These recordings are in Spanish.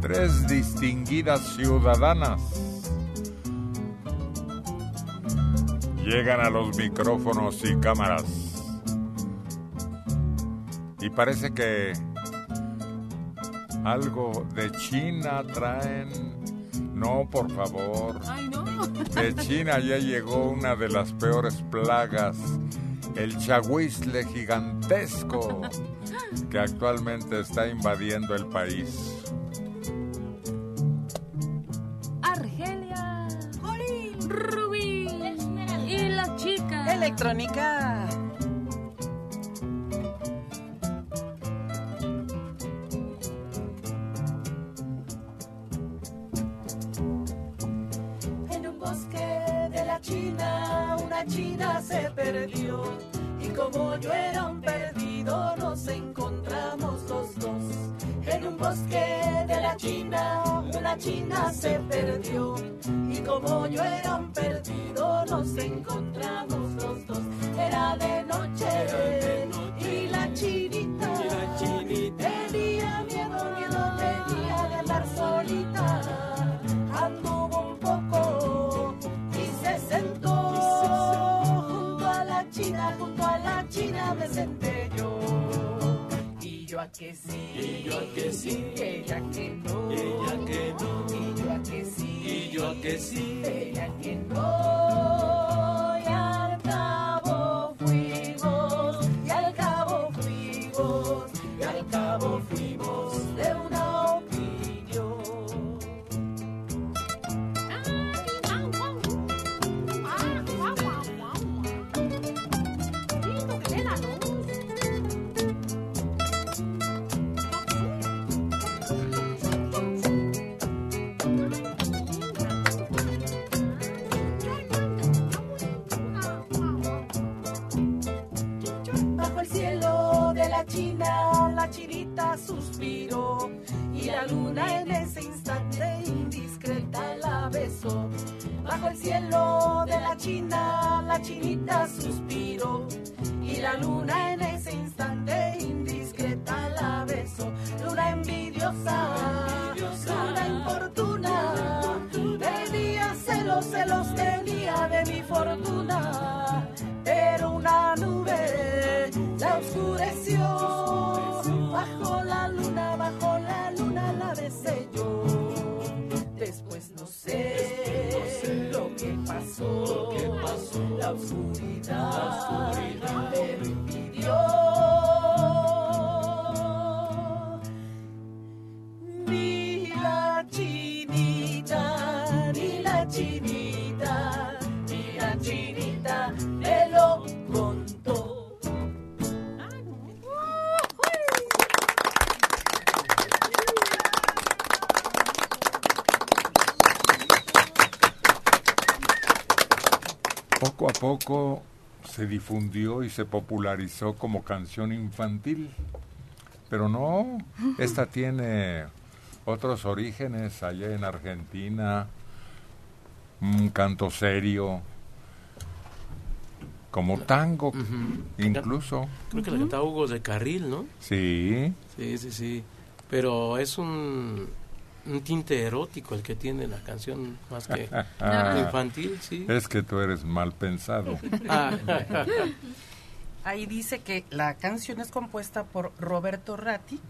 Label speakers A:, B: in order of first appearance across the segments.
A: Tres distinguidas ciudadanas llegan a los micrófonos y cámaras. Y parece que algo de China traen. No, por favor. De China ya llegó una de las peores plagas, el chahuizle gigantesco, que actualmente está invadiendo el país.
B: Argelia. Rubí. Y la chica.
C: Electrónica.
D: Se perdió. Y como yo era un perdido, nos encontramos los dos. En un bosque de la China, una china se perdió. Y como yo era un perdido, nos encontramos los dos. Era de noche, y la me senté yo. Y yo a que sí, y yo a que sí, ella que no, ella que no, y yo a que sí, y yo a que sí, ella que no. Y China, la chinita suspiró y la luna en ese instante indiscreta la besó. Bajo el cielo de la China, la chinita suspiró y la luna en ese instante indiscreta la besó. Luna envidiosa, luna importuna, tenía celos, celos tenía de mi fortuna, pero una nube la oscureció. Bajo la luna, bajo la luna la besé yo. Después no sé, lo que pasó, la oscuridad, me lo impidió. Ni la chinita, ni la chinita,
A: Poco se difundió y se popularizó como canción infantil. Pero no, esta tiene otros orígenes allá en Argentina, un canto serio, como tango incluso.
E: Creo que la cantaba Hugo de Carril, ¿no?
A: Sí,
E: Sí, sí, sí. Pero es un, un tinte erótico el que tiene la canción, más que infantil, sí.
A: es que tú eres mal pensado.
E: Ah,
C: Ahí dice que la canción es compuesta por Roberto Ratti,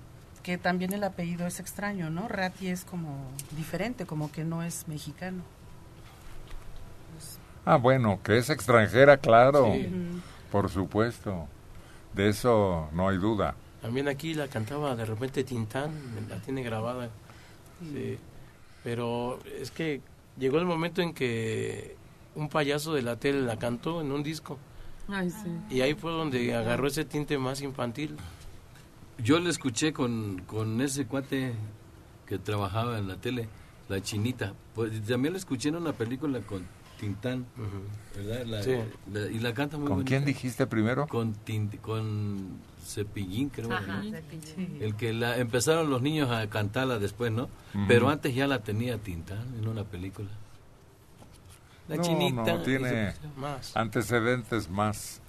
C: que también el apellido es extraño, ¿no? Ratti es como diferente, como que no es mexicano.
A: Ah, bueno, que es extranjera, claro,
E: Sí.
A: por supuesto. De eso no hay duda.
E: también aquí la cantaba de repente Tintán, la tiene grabada. Sí. Pero es que llegó el momento en que un payaso de la tele la cantó en un disco.
B: Ay, sí.
E: Y ahí fue donde agarró ese tinte más infantil.
F: Yo le escuché con, con ese cuate que trabajaba en la tele, la chinita. Pues también la escuché en una película con Tintán, ¿verdad? La-
E: Sí.
F: la- y la canta muy
A: ¿Con
F: bonita.
A: quién dijiste primero?
F: Con, Tint- con Cepillín, creo.
B: Ajá.
F: ¿no? El que la empezaron los niños a cantarla después, ¿no? Pero antes ya la tenía Tintán en una película.
E: La
A: no,
E: chinita.
A: no, tiene
E: Más.
A: antecedentes más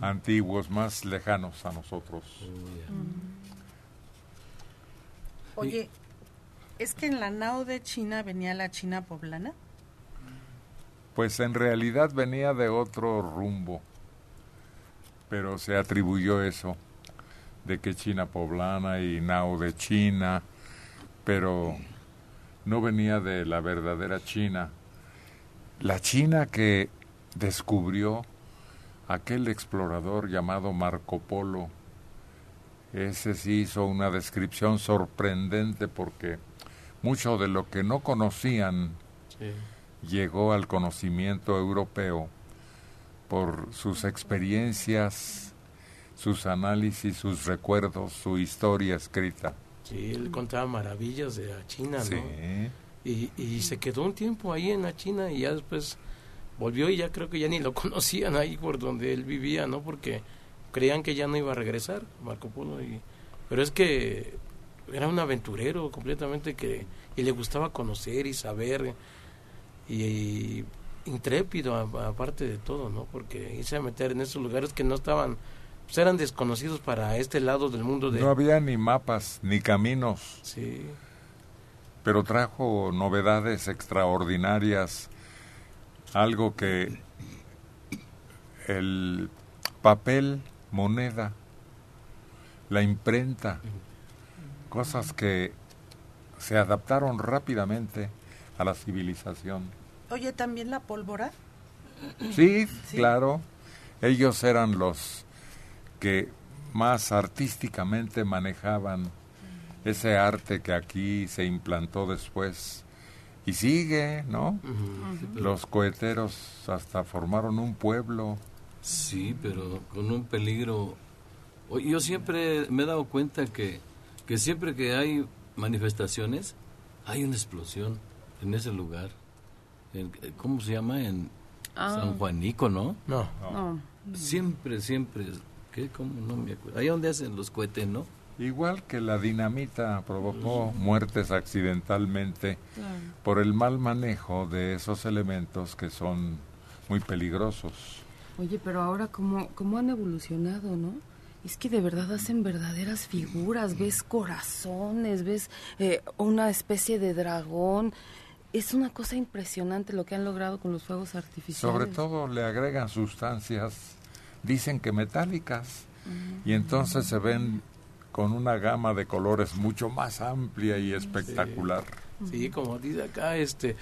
A: antiguos, más lejanos a nosotros.
C: Oye, ¿es que en la nao de China venía la China poblana?
A: Pues en realidad venía de otro rumbo, pero se atribuyó eso, de que China poblana y Nao de China, pero no venía de la verdadera China. La China que descubrió aquel explorador llamado Marco Polo, ese sí hizo una descripción sorprendente porque mucho de lo que no conocían
E: Sí.
A: llegó al conocimiento europeo por sus experiencias, sus análisis, sus recuerdos, su historia escrita.
E: Sí, él contaba maravillas de la China, ¿no?
A: Sí.
E: Y, y se quedó un tiempo ahí en la China y ya después volvió y ya creo que ya ni lo conocían ahí por donde él vivía, ¿no? Porque creían que ya no iba a regresar Marco Polo. Y, pero es que era un aventurero completamente que y le gustaba conocer y saber y, y intrépido aparte de todo, ¿no? Porque irse a meter en esos lugares que no estaban, pues eran desconocidos para este lado del mundo de...
A: No había ni mapas, ni caminos,
E: Sí,
A: pero trajo novedades extraordinarias, algo que el papel, moneda, la imprenta, cosas que se adaptaron rápidamente a la civilización.
C: Oye, también la pólvora.
A: Sí,
C: Sí.
A: claro. Ellos eran los que más artísticamente manejaban ese arte que aquí se implantó después y sigue, ¿no? Los coheteros hasta formaron un pueblo.
F: Sí, pero con un peligro. Yo siempre me he dado cuenta que, que siempre que hay manifestaciones, hay una explosión en ese lugar. En- ¿Cómo se llama? En
B: Ah.
F: San Juanico, ¿no?
E: no.
B: No.
F: Siempre, siempre. ¿Qué? ¿Cómo? No me acuerdo. Ahí donde hacen los cohetes, ¿no?
A: Igual que la dinamita provocó muertes accidentalmente
B: Claro.
A: por el mal manejo de esos elementos que son muy peligrosos.
B: Oye, pero ahora cómo, cómo han evolucionado, ¿no? Es que de verdad hacen verdaderas figuras, ves corazones, ves eh, una especie de dragón. Es una cosa impresionante lo que han logrado con los fuegos artificiales.
A: Sobre todo le agregan sustancias, dicen que metálicas, y entonces se ven con una gama de colores mucho más amplia y espectacular.
E: Sí, como dice acá, este,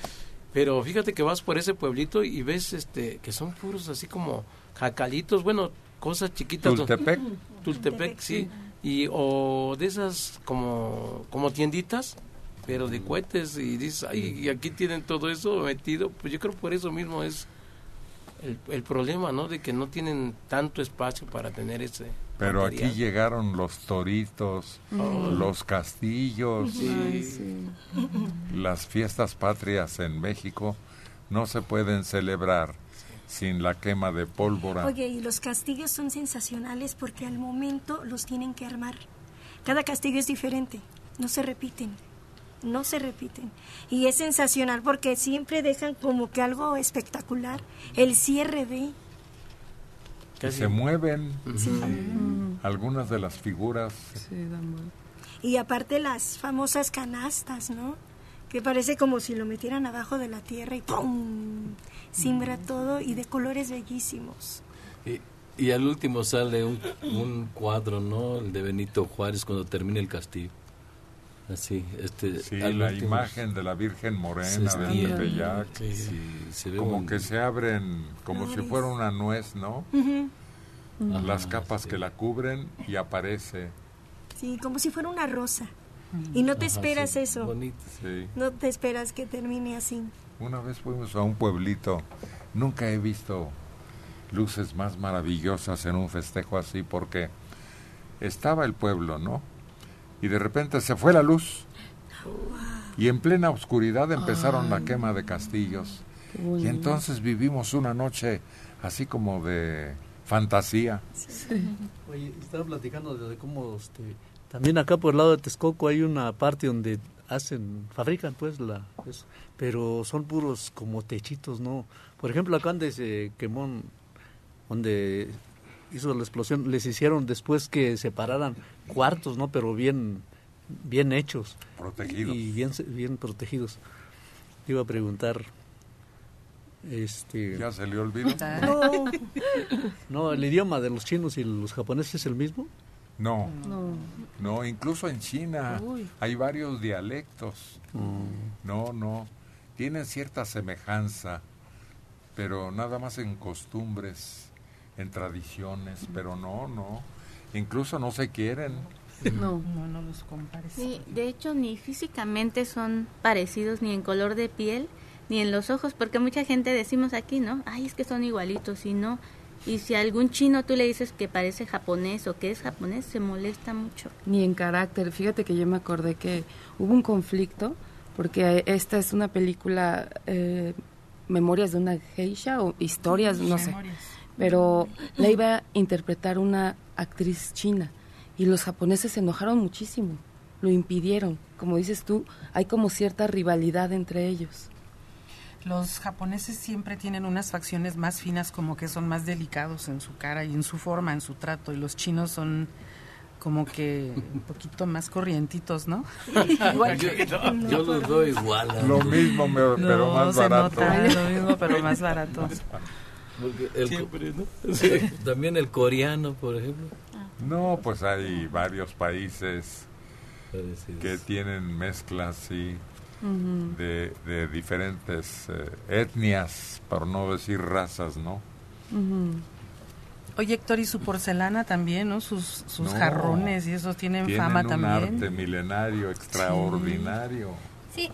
E: pero fíjate que vas por ese pueblito y ves, este, que son puros así como jacalitos, bueno, cosas chiquitas.
A: Tultepec,
E: Tultepec, sí, y o de esas como, como tienditas, pero de cohetes y dices, ay, y aquí tienen todo eso metido, pues yo creo por eso mismo es el, el problema, ¿no? De que no tienen tanto espacio para tener ese.
A: pero
E: material.
A: aquí llegaron los toritos, los castillos,
B: Ay, sí.
A: las fiestas patrias en México no se pueden celebrar sin la quema de pólvora.
G: Oye, y los castillos son sensacionales porque al momento los tienen que armar. Cada castillo es diferente, no se repiten, no se repiten. Y es sensacional porque siempre dejan como que algo espectacular. El cierre de...
E: Casi-
A: se mueven
G: Sí.
A: algunas de las figuras.
B: Sí.
G: Y aparte las famosas canastas, ¿no? Que parece como si lo metieran abajo de la tierra y ¡pum! Simbra todo y de colores bellísimos.
F: Y, y al último sale un, un cuadro, ¿no? El de Benito Juárez cuando termina el castillo. Así, este.
A: Sí, la
F: último
A: imagen de la Virgen
F: se
A: Morena de. Tepeyac,
E: Sí.
F: Sí, se ve
A: como
F: un-
A: que se abren como si fuera una nuez, ¿no?
G: Ujú.
F: Ajá,
A: Las capas
F: sí.
A: que la cubren y aparece.
G: Sí, como si fuera una rosa. Y no te
F: Ajá,
G: esperas
F: sí,
G: eso.
F: Bonito.
A: Sí.
G: No te esperas que termine así.
A: Una vez fuimos a un pueblito. Nunca he visto luces más maravillosas en un festejo así porque estaba el pueblo, ¿no? Y de repente se fue la luz. Y en plena oscuridad empezaron la quema de castillos. Y entonces vivimos una noche así como de fantasía.
H: Oye, estaba platicando de, de cómo este, también acá por el lado de Texcoco hay una parte donde hacen, fabrican pues la, eso, pero son puros como techitos, ¿no? Por ejemplo, acá donde se quemó, donde hizo la explosión, les hicieron después que separaran cuartos, ¿no? Pero bien, bien hechos.
A: Protegidos.
H: Y bien, bien protegidos. Te iba a preguntar, este...
A: ¿Ya se le olvidó?
H: No, no, el idioma de los chinos y los japoneses es el mismo.
A: No,
B: No.
A: no, incluso en China
B: Uy.
A: hay varios dialectos. No, no, tienen cierta semejanza, pero nada más en costumbres, en tradiciones, pero no, no, incluso no se quieren.
B: No.
C: No, no los compares.
I: Sí, de hecho ni físicamente son parecidos ni en color de piel ni en los ojos, porque mucha gente decimos aquí, ¿no? Ay, es que son igualitos y no. Y si a algún chino tú le dices que parece japonés o que es japonés, se molesta mucho.
B: Ni en carácter. Fíjate que yo me acordé que hubo un conflicto, porque esta es una película, eh, Memorias de una geisha o historias, no sé.
C: Memorias.
B: Pero la iba a interpretar una actriz china y los japoneses se enojaron muchísimo, lo impidieron. Como dices tú, hay como cierta rivalidad entre ellos.
C: Los japoneses siempre tienen unas facciones más finas, como que son más delicados en su cara y en su forma, en su trato, y los chinos son como que un poquito más corrientitos, ¿no? Igual
F: Yo, los veo igual. a-
A: Lo mismo, me- pero
C: No,
A: más barato.
C: nota, lo mismo, pero más barato.
F: Porque el-
E: Siempre, ¿no?
F: También el coreano, por ejemplo.
A: No, pues hay varios países
F: parecidos.
A: que tienen mezclas sí, de, de diferentes eh, etnias, por no decir razas, ¿no?
C: Oye, Héctor, y su porcelana también, ¿no? Sus, sus
A: No.
C: jarrones y esos tienen,
A: Tienen
C: fama
A: un
C: también.
A: arte milenario extraordinario.
J: Sí,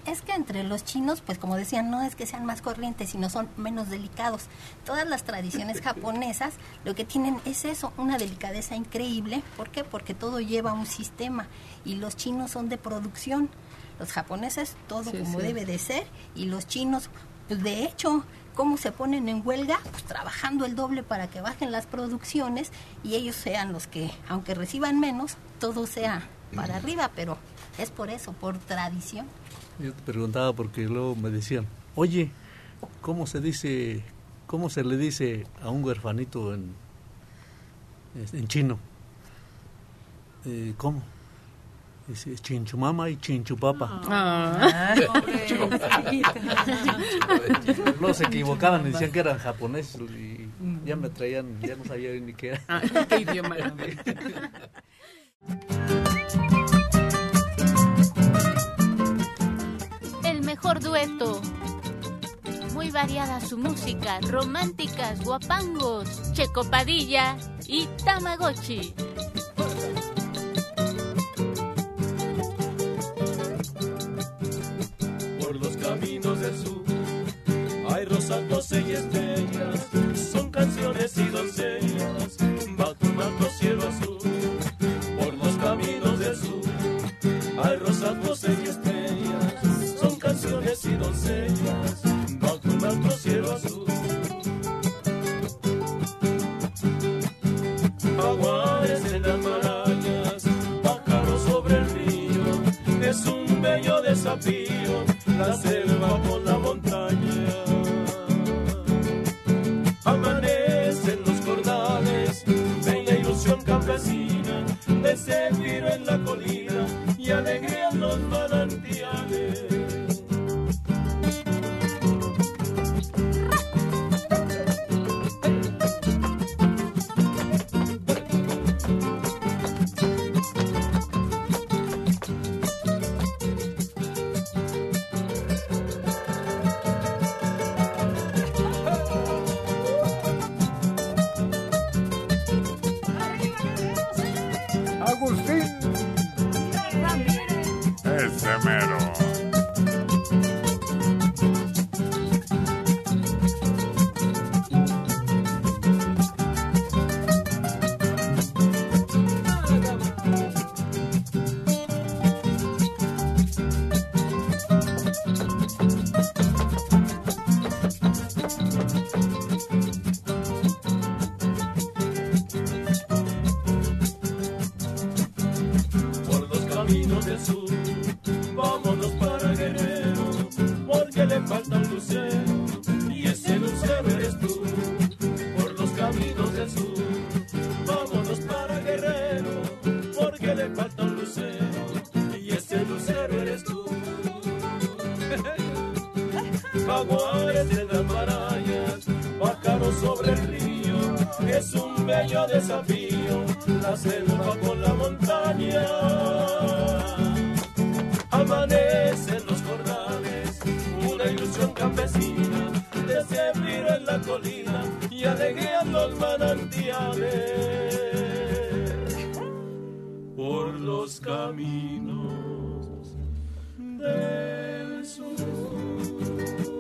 J: es que entre los chinos, pues como decían, no es que sean más corrientes, sino son menos delicados. Todas las tradiciones japonesas lo que tienen es eso, una delicadeza increíble. ¿Por qué? Porque todo lleva un sistema y los chinos son de producción. Los japoneses todo
B: Sí,
J: como
B: sí.
J: debe de ser y los chinos, pues de hecho, ¿cómo se ponen en huelga? Pues trabajando el doble para que bajen las producciones y ellos sean los que, aunque reciban menos, todo sea para arriba, pero es por eso, por tradición.
H: Yo te preguntaba porque luego me decían, oye, ¿cómo se dice, cómo se le dice a un huerfanito en, en chino? Eh, ¿Cómo? Dice chinchumama y chinchupapa.
B: Ah.
H: Luego se equivocaban y decían que eran japoneses y ya me traían, ya no sabía ni qué era.
B: ¿Qué idioma era?
I: mejor dueto. Muy variada su música, románticas, guapangos, Checo Padilla y Tamagotchi.
K: por los caminos del sur. Hay rosas, y estrellas, son canciones y doncellas, bajo un cielo azul. Por los caminos del sur, hay rosas, y estrellas, doncellas, bajo un alto cielo azul. Jaguares en las marañas, pájaros sobre el río, es un bello desafío, la selva Jaguares en las marayas, pájaros sobre el río, es un bello desafío, la selva con la montaña. Amanecen los corrales, una ilusión campesina, de sembrío en la colina y alegrían los manantiales por los caminos del sur.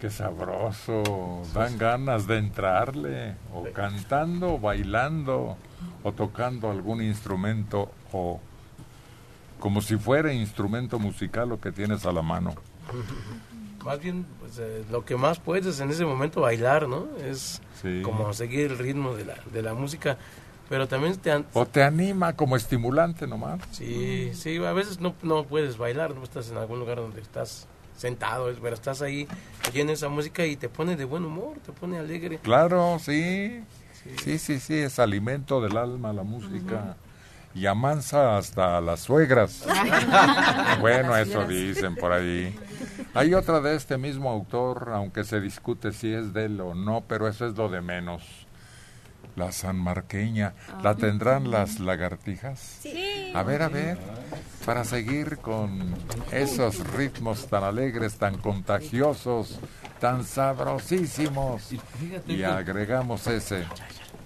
A: Qué sabroso. Dan ganas de entrarle, o cantando, o bailando, o tocando algún instrumento, o como si fuera instrumento musical lo que tienes a la mano.
E: Más bien, pues, eh, lo que más puedes en ese momento bailar, ¿no? Es
A: Sí.
E: como seguir el ritmo de la, de la música. Pero también te...
A: O te anima como estimulante nomás.
E: Sí, sí, a veces no, no puedes bailar, no estás en algún lugar donde estás sentado, pero estás ahí oyendo esa música y te pone de buen humor, te pone alegre.
A: Claro, sí. Sí, sí, sí, es alimento del alma la música. Y amansa hasta a las suegras. bueno, eso dicen por ahí. Hay otra de este mismo autor, aunque se discute si es de él o no, pero eso es lo de menos. La sanmarqueña. ¿La tendrán las lagartijas?
J: Sí.
A: A ver, a ver, para seguir con esos ritmos tan alegres, tan contagiosos, tan sabrosísimos. Y agregamos ese.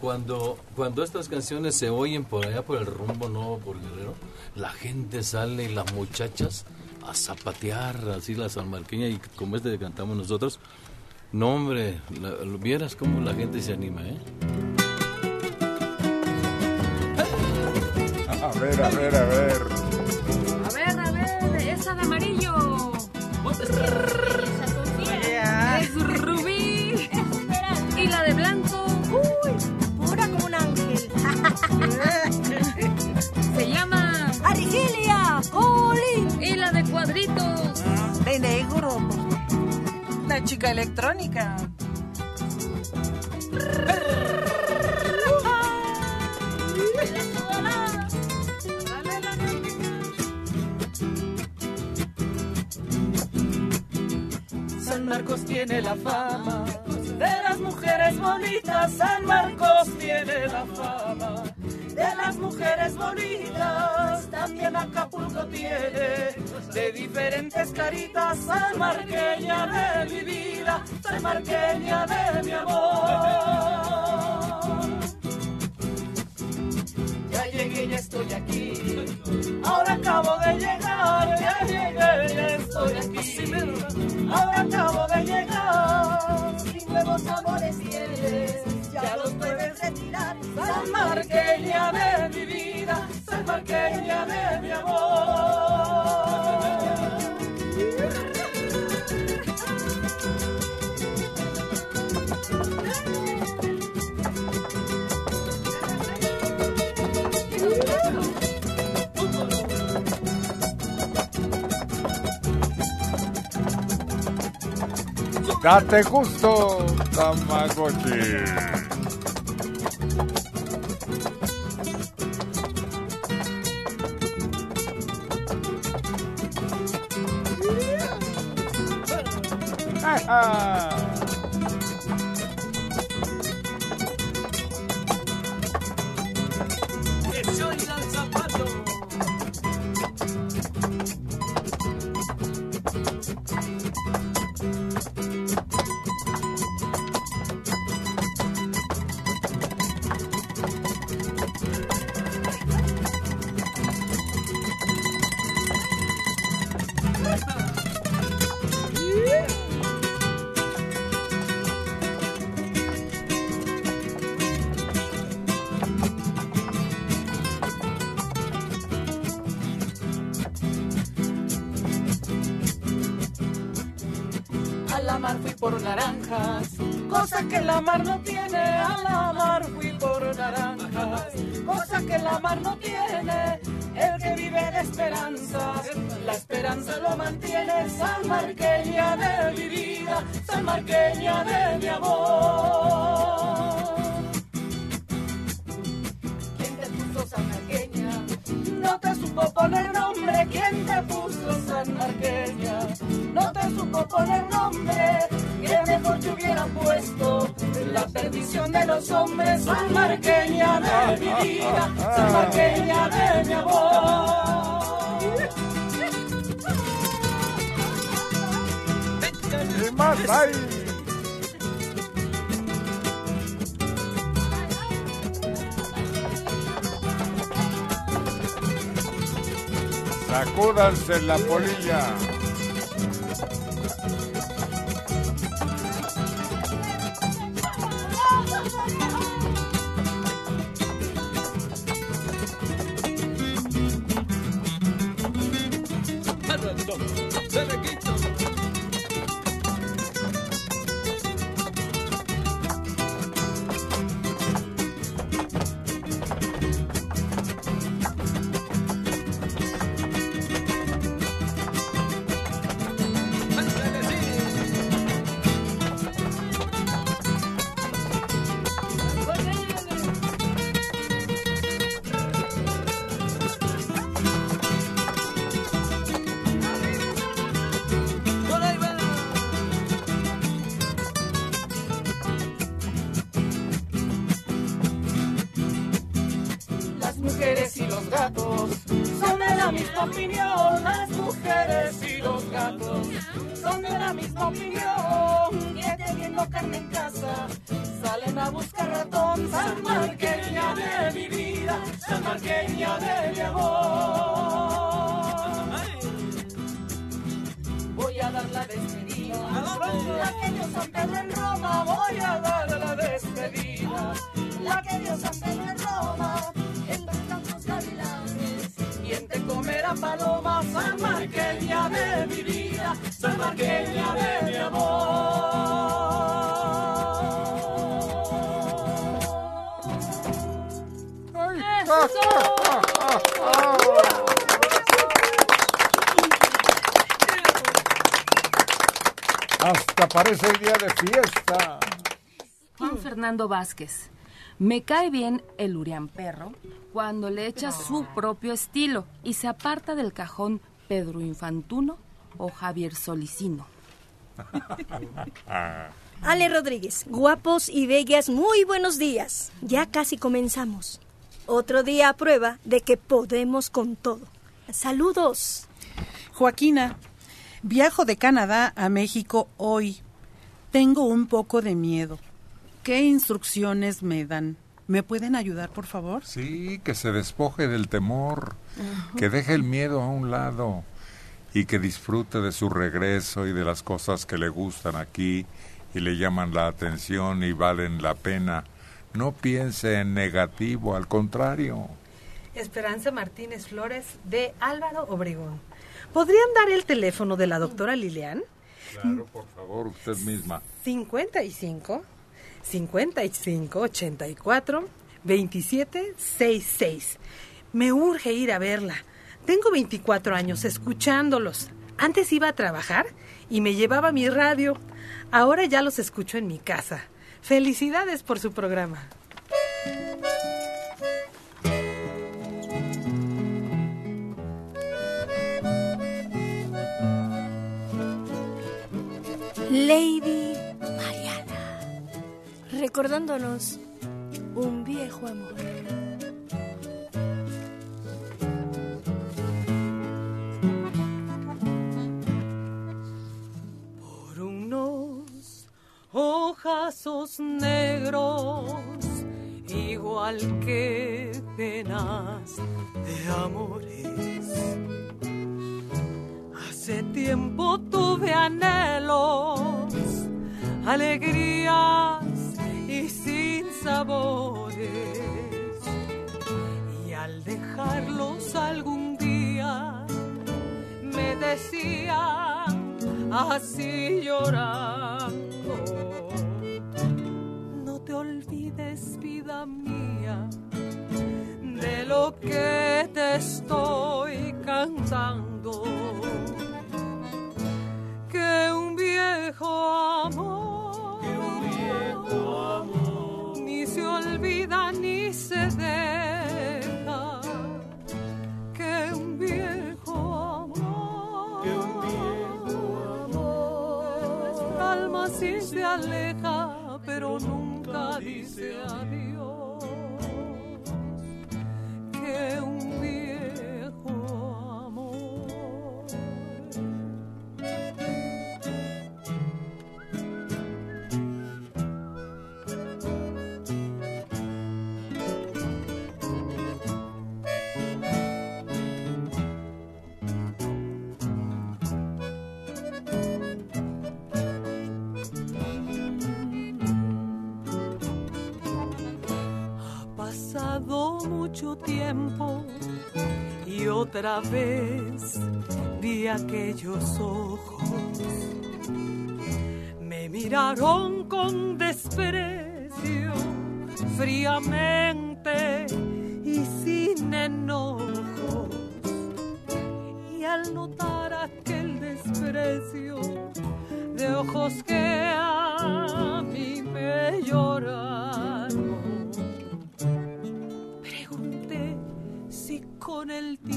F: Cuando, cuando estas canciones se oyen por allá por el rumbo nuevo por Guerrero, la gente sale y las muchachas a zapatear así la salmarqueña y como este que cantamos nosotros. No, hombre, la- lo- vieras cómo la gente se anima, ¿eh?
A: A ver, a ver, a ver.
L: A ver, a ver, esa de amarillo. Es Rubí. Y la de blanco. Uy,
G: pura como un ángel.
L: Se llama
G: Arigelia. ¡Oli!
L: Y la de cuadritos.
C: De negro. La chica electrónica.
D: Marcos tiene la fama de las mujeres bonitas. San Marcos tiene la fama de las mujeres bonitas. También Acapulco tiene de diferentes caritas. San Marqueña de mi vida, San Marqueña de mi amor. Ya llegué, ya estoy aquí. Ahora acabo de llegar, ya llegué, ya estoy aquí. Ahora acabo de llegar. Sin nuevos amores tienes, ya los puedes retirar. San Marqueña de mi vida, San Marqueña de mi amor.
A: Date gusto, Tamagotchi.
M: La
D: polilla. Hasta parece el día de fiesta.
B: Juan Fernando Vázquez. Me cae bien el Urián Perro cuando le echa su propio estilo y se aparta del cajón Pedro Infantuno o Javier Solicino.
G: Ale Rodríguez, guapos y bellas, muy buenos días. Ya casi comenzamos. Otro día a prueba de que podemos con todo. Saludos.
C: Joaquina, viajo de Canadá a México hoy. Tengo un poco de miedo. ¿Qué instrucciones me dan? ¿Me pueden ayudar, por favor?
D: Sí, que se despoje del temor, que deje el miedo a un lado y que disfrute de su regreso y de las cosas que le gustan aquí y le llaman la atención y valen la pena. No piense en negativo, al contrario.
N: Esperanza Martínez Flores de Álvaro Obregón. ¿Podrían dar el teléfono de la doctora Lilian?
D: Claro, por favor, usted misma.
N: 55 55 84 27 66. Me urge ir a verla. Tengo 24 años escuchándolos. Antes iba a trabajar y me llevaba mi radio. Ahora ya los escucho en mi casa. Felicidades por su programa.
G: Lady Mariana. Recordándonos un viejo amor.
M: por unos ojazos negros, igual que penas de amores. Hace tiempo tuve anhelos, alegrías y sin sabores. Y al dejarlos algún día, me decían, así llorando. No te olvides, vida mía, de lo que te estoy cantando. Que un viejo amor, ni se olvida ni se deja. Que un viejo amor, que un viejo amor, nuestra alma sí se aleja, pero nunca dice adiós. Que un viejo tiempo y otra vez vi aquellos ojos. Me miraron con desprecio, fríamente y sin enojo. Y al notar aquel desprecio de ojos que a mí me lloraron,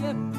M: con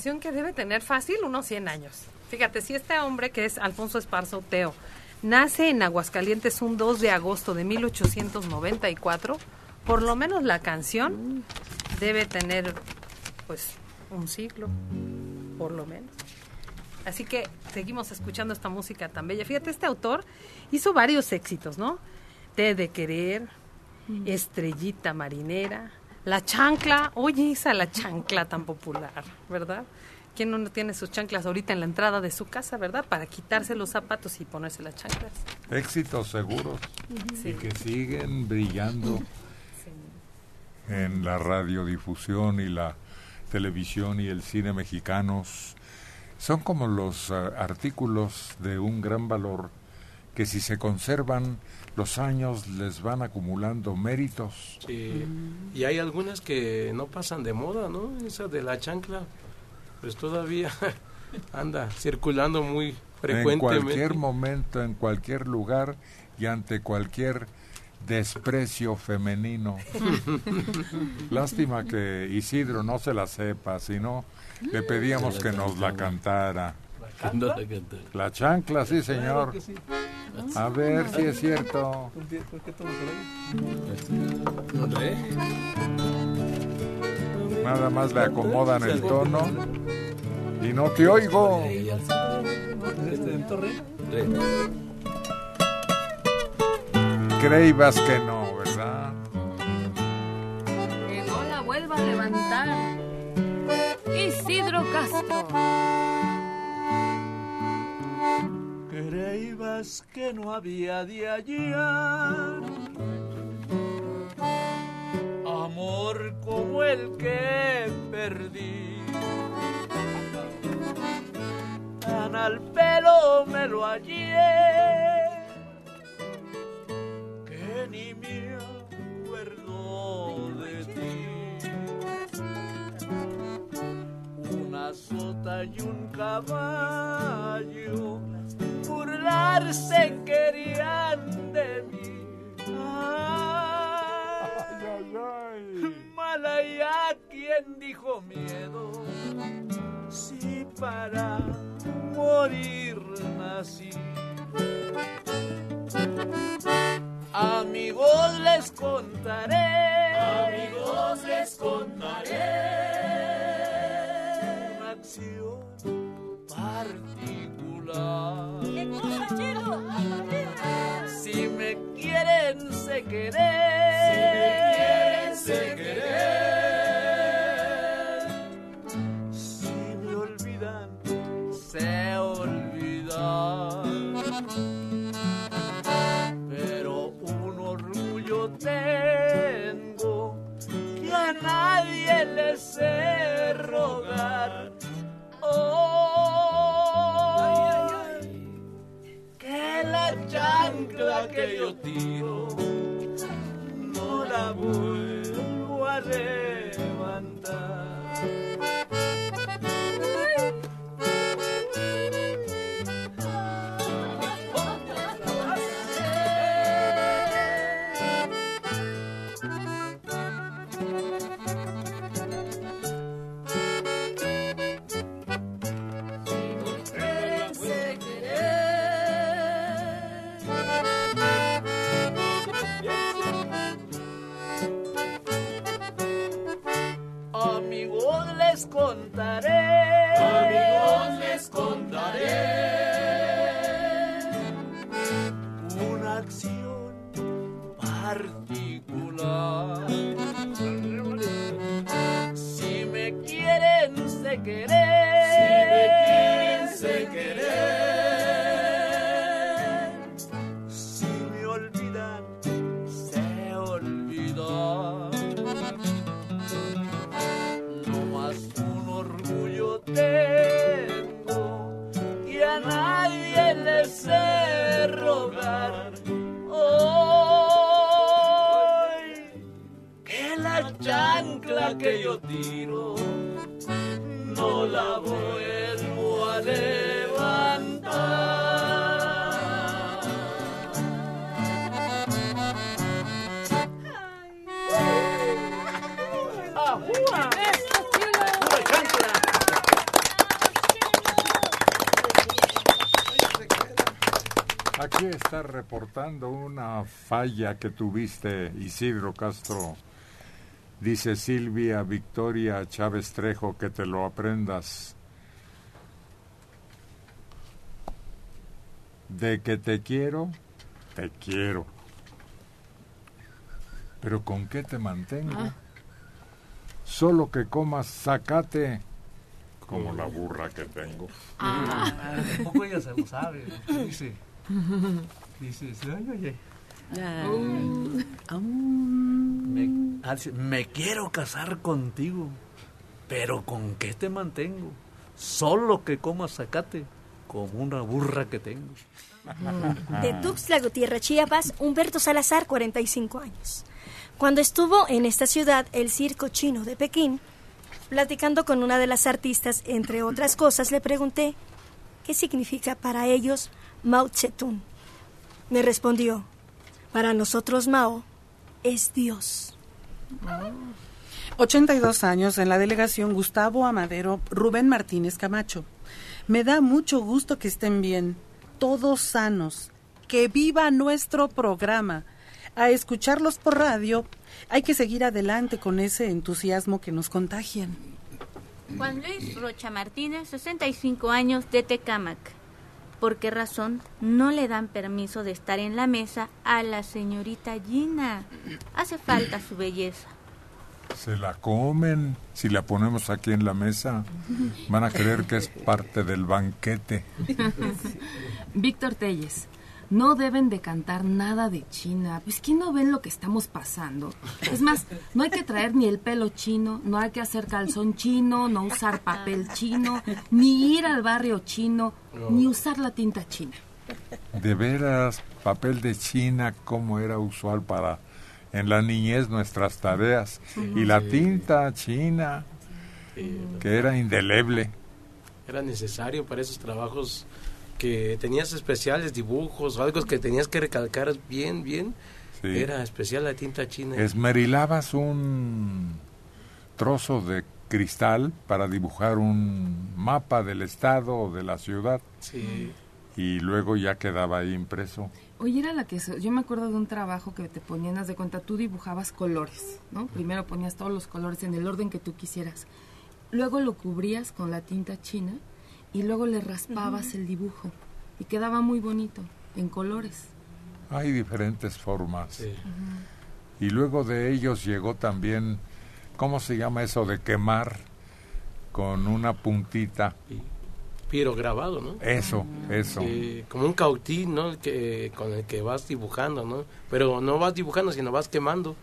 M: canción que debe tener fácil unos 100 años. Fíjate, si este hombre que es Alfonso Esparza Uteo nace en Aguascalientes un 2 de agosto de 1894, por lo menos la canción debe tener pues un siglo, por lo menos. Así que seguimos escuchando esta música tan bella. Fíjate, este autor hizo varios éxitos, ¿no? Té de querer, Estrellita marinera, La chancla, oye esa la chancla tan popular, ¿verdad? ¿Quién no tiene sus chanclas ahorita en la entrada de su casa, verdad? Para quitarse los zapatos y ponerse las chanclas.
A: Éxitos seguros y que siguen brillando en la radiodifusión y la televisión y el cine mexicanos. Son como los eh, artículos de un gran valor que si se conservan los años les van acumulando méritos.
E: Sí. Y hay algunas que no pasan de moda, ¿no? Esa de la chancla, pues todavía anda circulando muy
A: En
E: frecuentemente.
A: cualquier momento, en cualquier lugar y ante cualquier desprecio femenino. Lástima que Isidro no se la sepa, si no, le pedíamos que nos la cantara.
F: La
A: chancla, sí, señor.
H: Claro que sí.
A: A ver si es cierto.
H: ¿Por qué, por qué tono será?
F: Hombre,
A: Nada más le acomodan el tono y no te oigo.
H: Este.
A: Creibas que no, ¿verdad?
L: Que no la vuelva a levantar. Isidro Castro.
O: Creíbas que no había de hallar amor como el que perdí. Tan al pelo me lo hallé que ni me acuerdo una sota y un caballo burlarse querían de mí. Ay, ay, ay. Malaya, ¿quién dijo miedo? Si para morir nací. Amigos les contaré,
D: Amigos les contaré
O: particular. Si me quieren se querer,
D: Si me quieren se
O: querer. Si me olvidan se olvidan. Pero un orgullo tengo que a nadie le sé chancla que yo tiro no la vuelvo a.
A: reportando una falla que tuviste, Isidro Castro. Dice Silvia Victoria Chávez Trejo que te lo aprendas. De que te quiero, te quiero. Pero ¿con qué te mantengo?
L: Ah.
A: Solo que comas zacate como la burra que tengo.
H: Ah, tampoco ella se lo sabe. Dice, dice, ay, ah, dice, me quiero casar contigo, pero ¿con qué te mantengo? Solo que comas zacate como una burra que tengo.
G: De Tuxtla Gutiérrez, Chiapas, Humberto Salazar, 45 años. Cuando estuvo en esta ciudad el circo chino de Pekín, platicando con una de las artistas, entre otras cosas, le pregunté qué significa para ellos Mao Zedong. Me respondió, para nosotros Mao es Dios.
C: 82 años en la delegación Gustavo Amadero Rubén Martínez Camacho. Me da mucho gusto que estén bien, todos sanos, que viva nuestro programa. A escucharlos por radio, hay que seguir adelante con ese entusiasmo que nos contagian.
I: Juan Luis Rocha Martínez, 65 años, de Tecámac. ¿Por qué razón no le dan permiso de estar en la mesa a la señorita Gina? Hace falta su belleza.
A: Se la comen. Si la ponemos aquí en la mesa, van a creer que es parte del banquete.
B: Víctor Telles, no deben de cantar nada de China. Pues ¿quién no ven lo que estamos pasando? Es más, no hay que traer ni el pelo chino, no hay que hacer calzón chino, no usar papel chino, ni ir al barrio chino, ni usar la tinta china.
A: De veras, papel de China, como era usual para en la niñez nuestras tareas. Y la tinta china, que era indeleble.
E: era necesario para esos trabajos que tenías especiales, dibujos o algo que tenías que recalcar bien, bien.
A: Sí.
E: Era especial la tinta china.
A: Esmerilabas un trozo de cristal para dibujar un mapa del estado o de la ciudad
E: Sí.
A: y luego ya quedaba ahí impreso.
B: Oye, era la que yo me acuerdo de un trabajo que te ponían, haz de cuenta, tú dibujabas colores, ¿no? Primero ponías todos los colores en el orden que tú quisieras. Luego lo cubrías con la tinta china y luego le raspabas el dibujo y quedaba muy bonito en colores.
A: Hay diferentes formas. Y luego de ellos llegó también, ¿cómo se llama eso de quemar con una puntita?
E: Piro grabado, ¿no?
A: Eso, eso.
E: Como un cautín, ¿no? El que, con el que vas dibujando, ¿no? Pero no vas dibujando, sino vas quemando.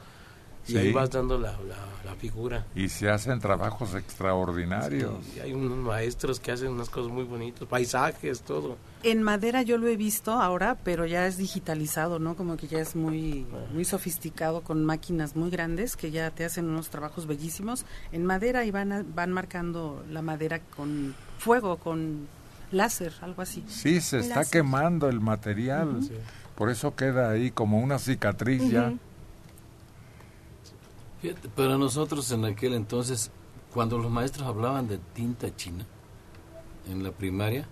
E: Y ahí vas dando la, la, la figura.
A: Y se hacen trabajos extraordinarios.
E: Y hay unos maestros que hacen unas cosas muy bonitas, paisajes, todo.
C: En madera yo lo he visto ahora, pero ya es digitalizado, ¿no? Como que ya es muy, muy sofisticado con máquinas muy grandes que ya te hacen unos trabajos bellísimos. En madera y van, a- van marcando la madera con fuego, con láser, algo así.
A: Sí, se está quemando el material. Por eso queda ahí como una cicatriz ya.
F: Pero nosotros en aquel entonces, cuando los maestros hablaban de tinta china en la primaria,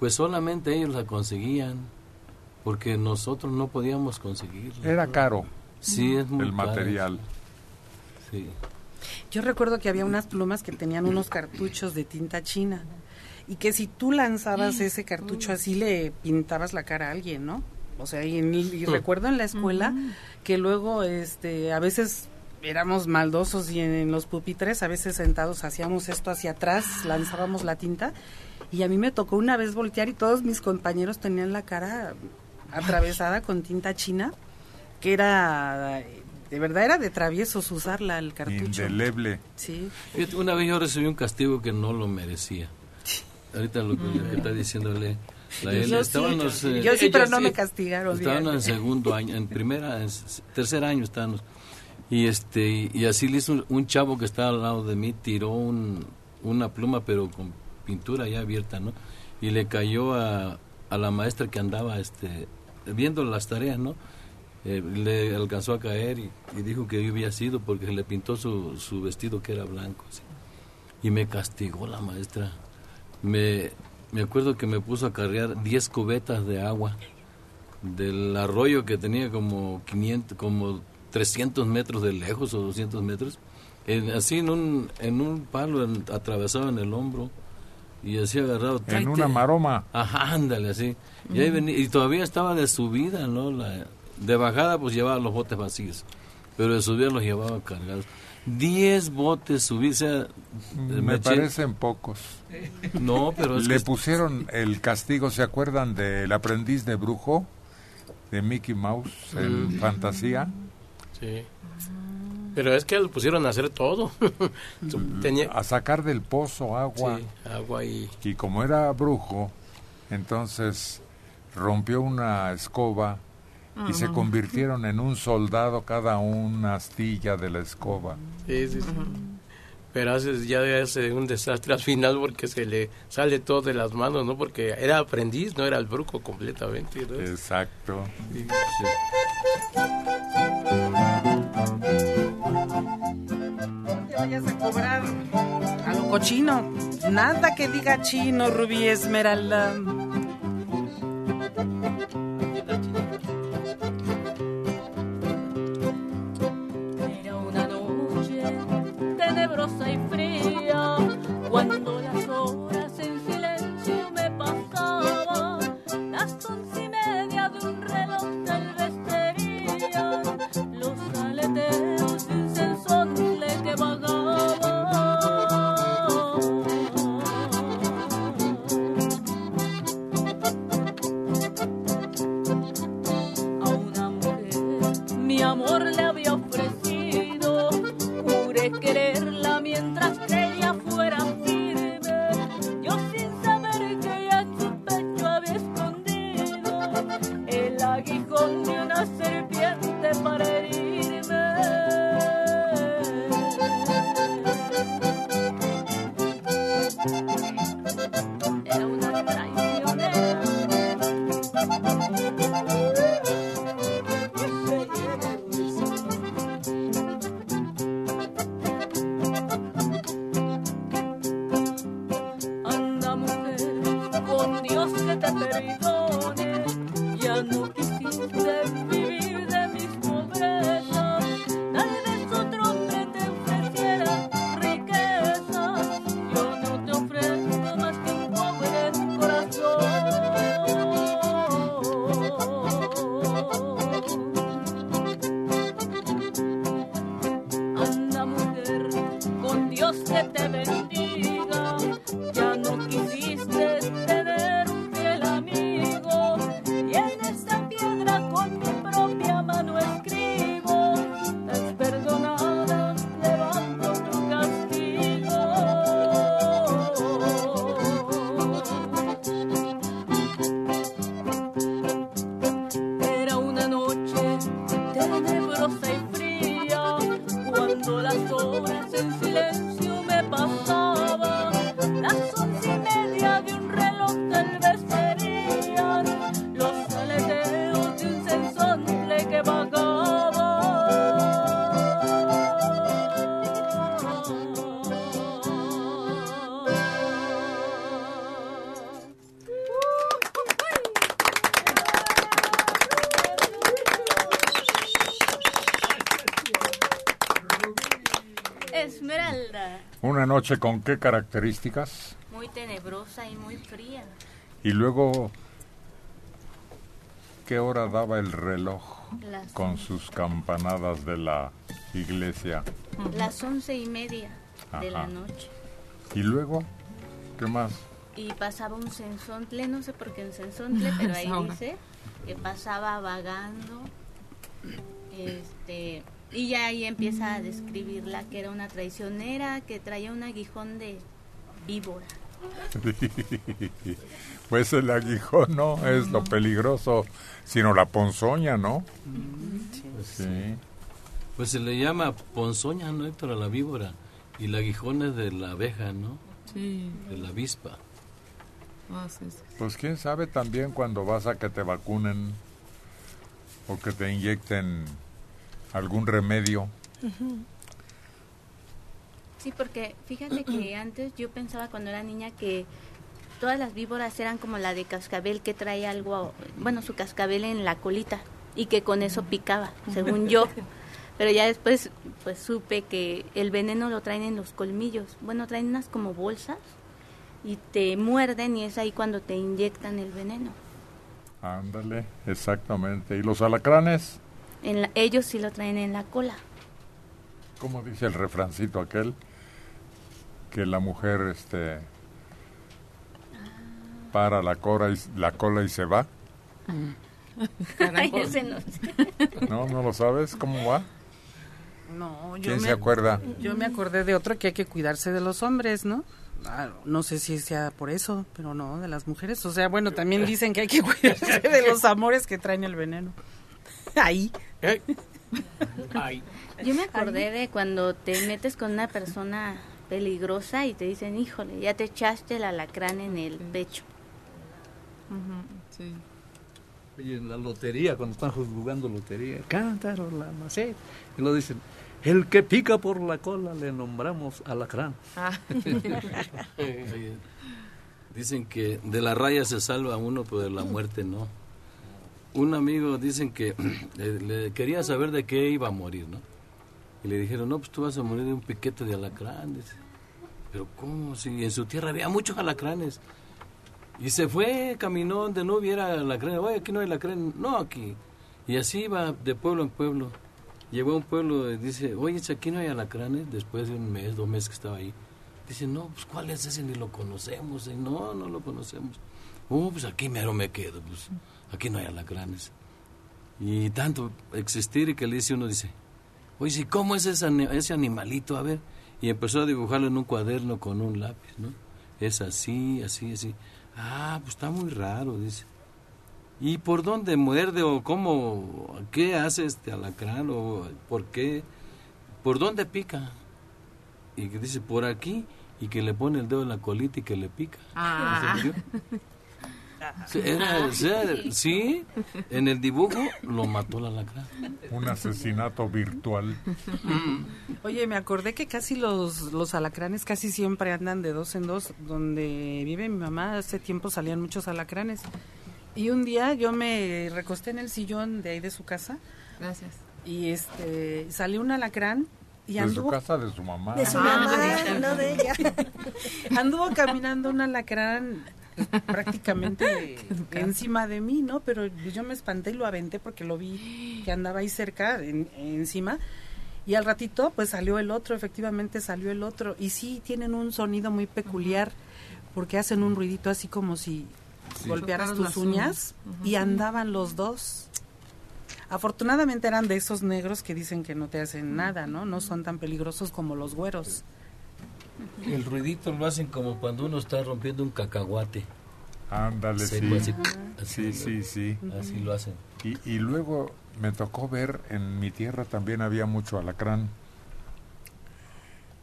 F: pues solamente ellos la conseguían, porque nosotros no podíamos conseguirla.
A: Era caro.
F: Sí, es muy
A: el
F: caro.
A: material.
F: Sí.
C: Yo recuerdo que había unas plumas que tenían unos cartuchos de tinta china y que si tú lanzabas ese cartucho así le pintabas la cara a alguien, ¿no? O sea, y, en- y recuerdo en la escuela que luego este a veces éramos maldosos y en, en los pupitres a veces sentados hacíamos esto hacia atrás, lanzábamos la tinta y a mí me tocó una vez voltear y todos mis compañeros tenían la cara atravesada con tinta china que era de verdad era de traviesos usarla el cartucho.
A: Indeleble.
C: Sí.
F: Una vez yo recibí un castigo que no lo merecía. Ahorita lo que, lo que está diciéndole la
C: Yo sí,
F: eh,
C: yo sí, pero no me castigaron,
F: Estábamos en segundo año, en primera, en tercer año estábamos. Y este y así le hizo un, chavo que estaba al lado de mí, tiró un, una pluma pero con pintura ya abierta, ¿no? Y le cayó a, a la maestra que andaba este viendo las tareas, ¿no? Eh, le alcanzó a caer y, dijo que yo había sido porque le pintó su, su vestido que era blanco. así. Y me castigó la maestra. Me, me acuerdo que me puso a cargar 10 cubetas de agua del arroyo que tenía como 500, como 300 metros de lejos o 200 metros. En- así en un, en un palo en- atravesado en el hombro y así agarrado.
A: En
F: tráete.
A: una maroma.
F: Ajá, ándale, así. Y, ahí venía- y todavía estaba de subida, ¿no? La, de bajada pues llevaba los botes vacíos, pero de subida los llevaba cargados. Diez botes subí, o sea,
A: Me parecen pocos.
F: No, pero es
A: Le
F: que-
A: pusieron el castigo, ¿se acuerdan del aprendiz de brujo? De Mickey Mouse en
E: Mm.
A: Fantasía.
E: Sí. Pero es que lo pusieron a hacer todo. Tenía
A: A sacar del pozo agua.
E: Sí, agua y...
A: Y como era brujo, entonces rompió una escoba y se convirtieron en un soldado cada una astilla de la escoba.
E: Sí, sí, sí. Pero hace, ya hace un desastre al final porque se le sale todo de las manos, ¿no? Porque era aprendiz, no era el brujo completamente. ¿no?
A: Exacto.
E: Sí.
C: Vayas a cobrar a lo cochino. Nada que diga chino, Rubí Esmeralda.
I: Esmeralda.
A: Una noche con qué características
I: Muy tenebrosa y muy fría.
A: y luego qué hora daba el reloj
I: Las-
A: con sus campanadas de la iglesia
I: Las once y media de la noche.
A: y luego qué más
I: Y pasaba un sensontle, no sé por qué un sensontle, pero ahí dice que pasaba vagando. Este, y ya ahí empieza a describirla que era una traicionera, que traía un aguijón de víbora.
A: pues el aguijón no es lo peligroso sino la ponzoña no sí
F: Pues se le llama ponzoña, ¿no, Héctor? A la víbora. Y el aguijón es de la abeja, ¿no?
B: Sí.
F: De la avispa.
B: Ah, sí, sí.
A: Pues quién sabe también cuando vas a que te vacunen o que te inyecten algún remedio.
I: Sí, porque fíjate que antes yo pensaba cuando era niña que todas las víboras eran como la de cascabel que trae algo, bueno, su cascabel en la colita y que con eso picaba, según yo. Pero ya después pues supe que el veneno lo traen en los colmillos. Bueno, traen unas como bolsas y te muerden y es ahí cuando te inyectan el veneno.
A: Ándale, exactamente. ¿Y los alacranes?
I: En la- ellos sí lo traen en la cola.
A: ¿Cómo dice el refrancito aquel? Que la mujer este para la cola y, la cola y se va.
I: Ay, ese no sé.
A: ¿No? ¿No lo sabes? ¿Cómo va?
C: No, yo
A: ¿Quién
C: me,
A: se acuerda?
C: Yo me acordé de otro que hay que cuidarse de los hombres, ¿no? Ah, no sé si sea por eso, pero no, de las mujeres. O sea, bueno, también dicen que hay que cuidarse de los amores que traen el veneno. Ahí.
I: Yo me acordé de cuando te metes con una persona peligrosa y te dicen, híjole, ya te echaste el alacrán en el pecho.
B: Sí.
H: Oye, en la lotería, cuando están jugando lotería, cántaros la maceta. Y lo dicen, el que pica por la cola le nombramos alacrán.
F: Oye, dicen que de la raya se salva uno, pero de la muerte no. Un amigo dicen que le, le quería saber de qué iba a morir, ¿no? Y le dijeron, no, pues tú vas a morir de un piquete de alacrán. Dice, pero ¿cómo? Si en su tierra había muchos alacranes. Y se fue, caminó donde no hubiera alacranes. Oye, aquí no hay alacrán. No, aquí. Y así iba de pueblo en pueblo. Llegó a un pueblo y dice, oye, si aquí no hay alacranes, después de un mes, dos meses que estaba ahí. Dice, no, pues ¿cuál es ese? Ni lo conocemos. Y, no, no lo conocemos. Oh, pues aquí mero me quedo, pues aquí no hay alacranes. Y tanto existir y que le dice uno, dice, oye, ¿sí ¿cómo es ese, ani- ese animalito? A ver. Y empezó a dibujarlo en un cuaderno con un lápiz, ¿no? Es así, así, así. Ah, pues está muy raro, dice. ¿Y por dónde muerde o cómo, qué hace este alacrán o por qué? ¿Por dónde pica? Y que dice, por aquí, y que le pone el dedo en la colita y que le pica.
B: Ah.
F: ¿Se Sí, era- en el dibujo lo mató la alacrán.
A: Un asesinato virtual.
C: Oye, me acordé que casi los, los alacranes casi siempre andan de dos en dos. Donde vive mi mamá, hace tiempo salían muchos alacranes. Y un día yo me recosté en el sillón de ahí de su casa.
B: Gracias.
C: Y este salió un alacrán y
A: De su
C: anduvo
A: casa, de su mamá.
C: De su
J: Ah,
C: mamá,
J: no de ella.
C: Anduvo caminando un alacrán prácticamente encima de mí, ¿no? Pero yo me espanté y lo aventé porque lo vi que andaba ahí cerca, en- encima. Y al ratito, pues salió el otro, efectivamente salió el otro. Y sí, tienen un sonido muy peculiar, porque hacen un ruidito así como si
A: Sí.
C: golpearas tus uñas,
B: uñas.
C: y andaban los dos. Afortunadamente eran de esos negros que dicen que no te hacen nada, ¿no? No son tan peligrosos como los güeros.
F: El ruidito lo hacen como cuando uno está rompiendo un cacahuate.
A: Ándale, sí.
F: así, así,
A: Sí, sí, sí.
F: Así lo hacen.
A: Y, y luego me tocó ver, en mi tierra también había mucho alacrán.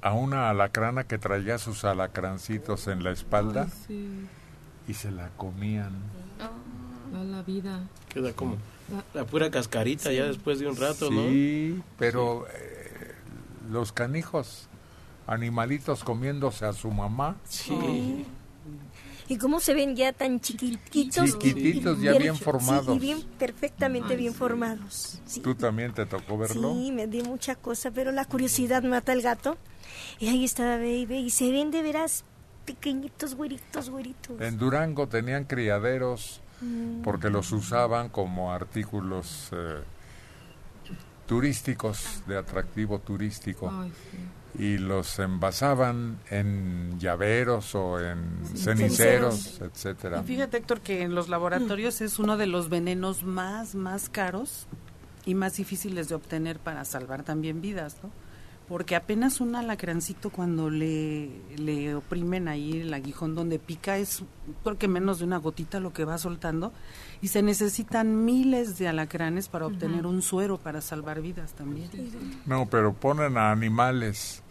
A: A una alacrana que traía sus alacrancitos en la espalda
B: Sí,
A: y se la comían.
B: da la vida.
E: Queda como la pura cascarita ya después de un rato, ¿no?
A: Sí, pero eh, los canijos, animalitos comiéndose a su mamá.
E: Sí.
G: ¿Y cómo se ven ya tan chiquititos?
A: Chiquititos, ya bien formados.
G: Sí, y bien, perfectamente bien formados. Sí.
A: ¿Tú también te tocó verlo?
G: Sí, me di mucha cosa, pero la curiosidad mata al gato. Y ahí estaba Baby, y se ven de veras pequeñitos, güeritos, güeritos.
A: En Durango tenían criaderos
G: Mm.
A: porque los usaban como artículos eh, turísticos, de atractivo turístico.
B: Ay, sí.
A: Y los envasaban en llaveros o en ceniceros, etcétera.
C: Y fíjate, Héctor, que en los laboratorios es uno de los venenos más, más caros y más difíciles de obtener para salvar también vidas, ¿no? Porque apenas un alacrancito cuando le, le oprimen ahí el aguijón donde pica es creo que menos de una gotita lo que va soltando y se necesitan miles de alacranes para obtener un suero para salvar vidas también.
A: No, pero ponen a animales,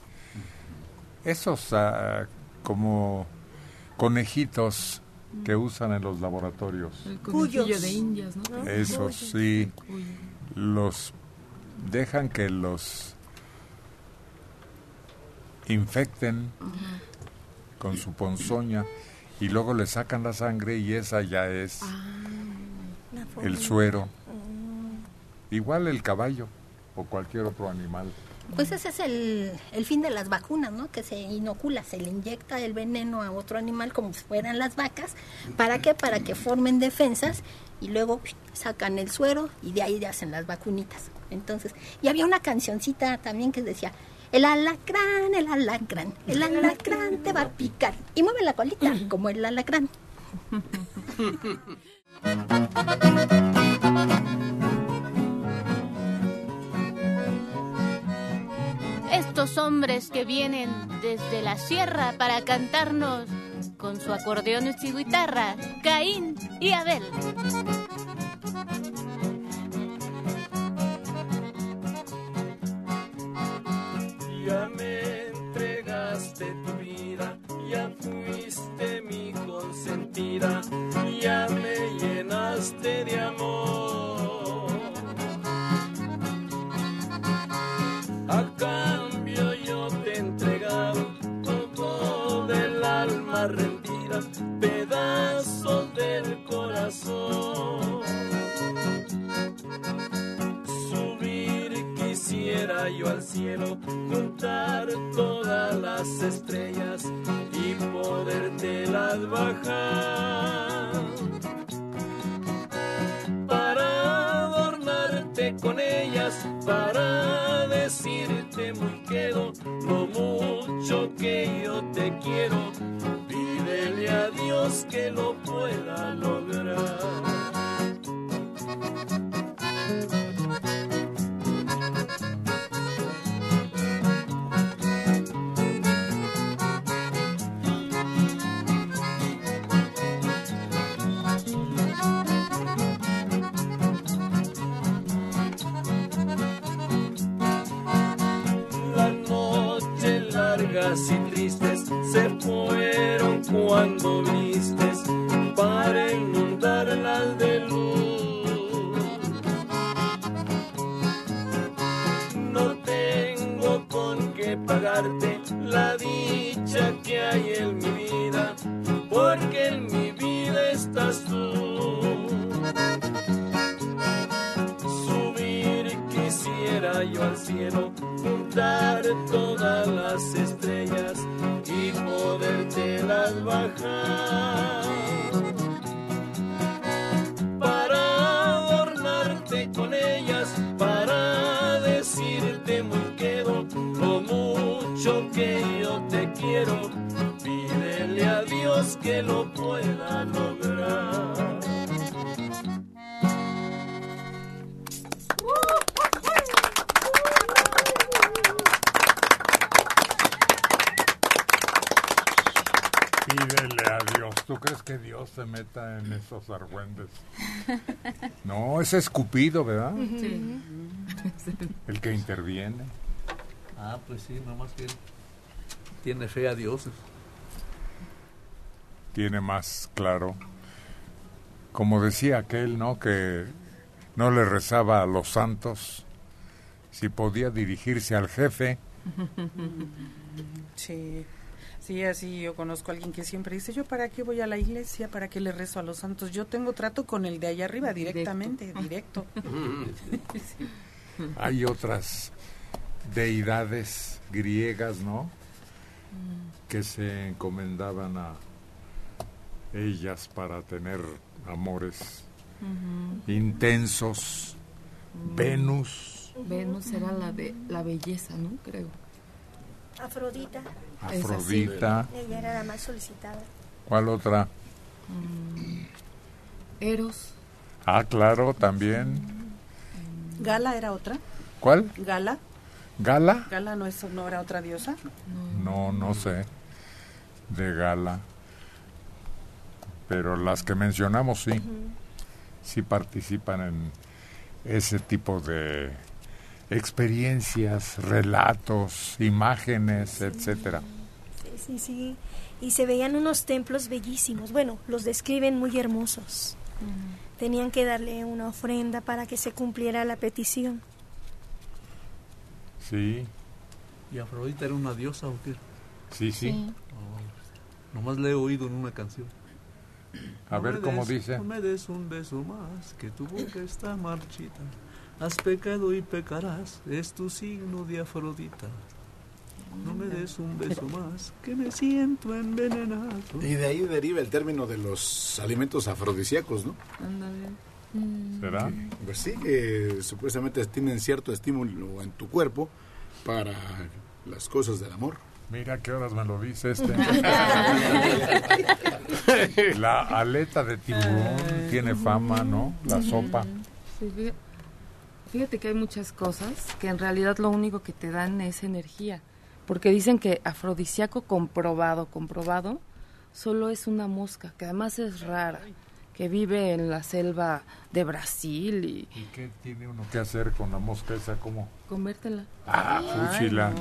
A: esos ah, como conejitos que usan en los laboratorios.
B: El conejillo
G: Cuyos.
B: de indias, ¿no?
A: Esos sí, los dejan que los infecten con su ponzoña y luego le sacan la sangre y esa ya es
G: forma.
A: el suero. Igual el caballo o cualquier otro animal.
J: Pues ese es el, el fin de las vacunas, ¿no? Que se inocula, se le inyecta el veneno a otro animal como si fueran las vacas. ¿Para qué? Para que formen defensas y luego sacan el suero y de ahí hacen las vacunitas. Entonces, y había una cancioncita también que decía, el alacrán, el alacrán, el alacrán te va a picar. Y mueve la colita como el alacrán.
I: Estos hombres que vienen desde la sierra para cantarnos con su acordeón y su guitarra, Caín y Abel.
O: Ya me entregaste tu vida, ya fuiste mi consentida, ya me llenaste de amor. Quisiera yo al cielo, contar todas las estrellas y podértelas bajar. Para adornarte con ellas, para decirte muy quedo lo mucho que yo te quiero. Pídele a Dios que lo pueda lograr.
A: Mongolis argüendes? No, es escupido, ¿verdad?
H: Sí.
A: El que interviene.
H: Ah, pues sí, nomás que tiene fe a Dios.
A: tiene más claro. Como decía aquel, ¿no? Que no le rezaba a los santos. Si podía dirigirse al jefe,
C: Sí, sí, así yo conozco a alguien que siempre dice, yo para qué voy a la iglesia, para qué le rezo a los santos, yo tengo trato con el de allá arriba directamente, directo. Sí.
A: hay otras deidades griegas, ¿no? Que se encomendaban a ellas para tener amores intensos. Venus,
B: Venus era la de la belleza, ¿no? Creo.
G: Afrodita.
A: Afrodita.
G: Ella era la más solicitada.
A: ¿Cuál otra?
B: Mm, Eros.
A: Ah, claro, también.
C: Gala era otra.
A: ¿Cuál?
C: Gala.
A: ¿Gala?
C: Gala no, es, no era otra diosa.
A: No, no sé. De gala. Pero las que mencionamos sí. Sí participan en ese tipo de experiencias, relatos, imágenes, etcétera.
G: Sí, sí, sí. Y se veían unos templos bellísimos. Bueno, los describen muy hermosos. Tenían que darle una ofrenda para que se cumpliera la petición.
A: Sí,
H: ¿Y Afrodita era una diosa o qué?
A: sí, sí.
H: Oh, nomás le he oído en una canción.
A: A
H: No
A: ver cómo
H: des-
A: dice.
H: No me des un beso más, que tu boca está marchita. Has pecado y pecarás, es tu signo de Afrodita. No me des un beso más, que me siento envenenado.
P: Y de ahí deriva el término de los alimentos afrodisíacos, ¿no?
A: ¿Será?
P: Pues sí, que supuestamente tienen cierto estímulo en tu cuerpo para las cosas del amor.
A: Mira qué horas me lo dice este. La aleta de tiburón tiene fama, ¿no? La sopa.
B: Sí, fíjate que hay muchas cosas que en realidad lo único que te dan es energía. Porque dicen que afrodisíaco comprobado, comprobado, solo es una mosca, que además es rara, que vive en la selva de Brasil y
A: ¿Y qué tiene uno que hacer con la mosca esa? ¿Cómo?
B: comértela.
A: Ah, fúchila.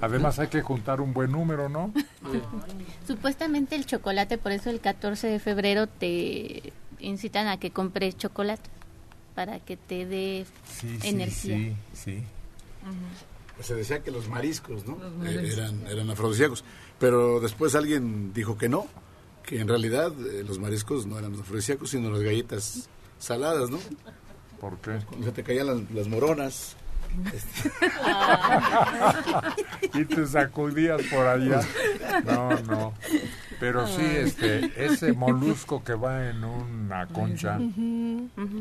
A: Además hay que juntar un buen número, ¿no?
I: Supuestamente el chocolate, por eso el 14 de febrero te incitan a que compres chocolate para que te dé
A: Sí, sí,
I: energía.
A: sí, sí.
P: Se decía que los mariscos, ¿no?
I: Los
P: Eh,
I: mariscos.
P: eran, eran afrodisíacos. Pero después alguien dijo que no, que en realidad eh, los mariscos no eran afrodisíacos, sino las galletas saladas, ¿no?
A: ¿Por qué?
P: Cuando se te caían las, las moronas. Este,
A: y te sacudías por allá. No, no. Pero sí, este, ese molusco que va en una concha.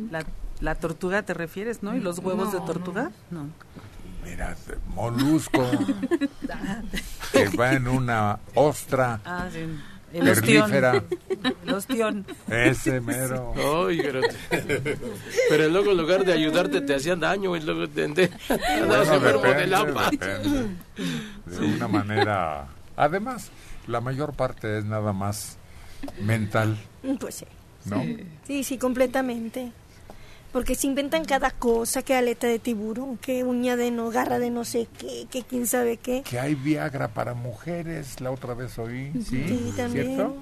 C: La, la tortuga te refieres, ¿no? ¿Y los huevos de
B: No,
C: tortuga? No.
A: Mira, molusco que va en una ostra
C: Ah, sí. El ostión. El ostión.
A: Ese mero.
E: Ay, pero, pero luego en lugar de ayudarte te hacían daño y luego te andabas enfermo
A: de una manera. Además, la mayor parte es nada más mental,
G: Pues sí.
A: ¿no?
G: Sí, sí, completamente. Porque se inventan cada cosa, que aleta de tiburón, que uña de no, garra de no sé qué, que quién sabe qué.
A: Que hay Viagra para mujeres, la otra vez oí, ¿sí?
G: Sí, también.
A: ¿Cierto?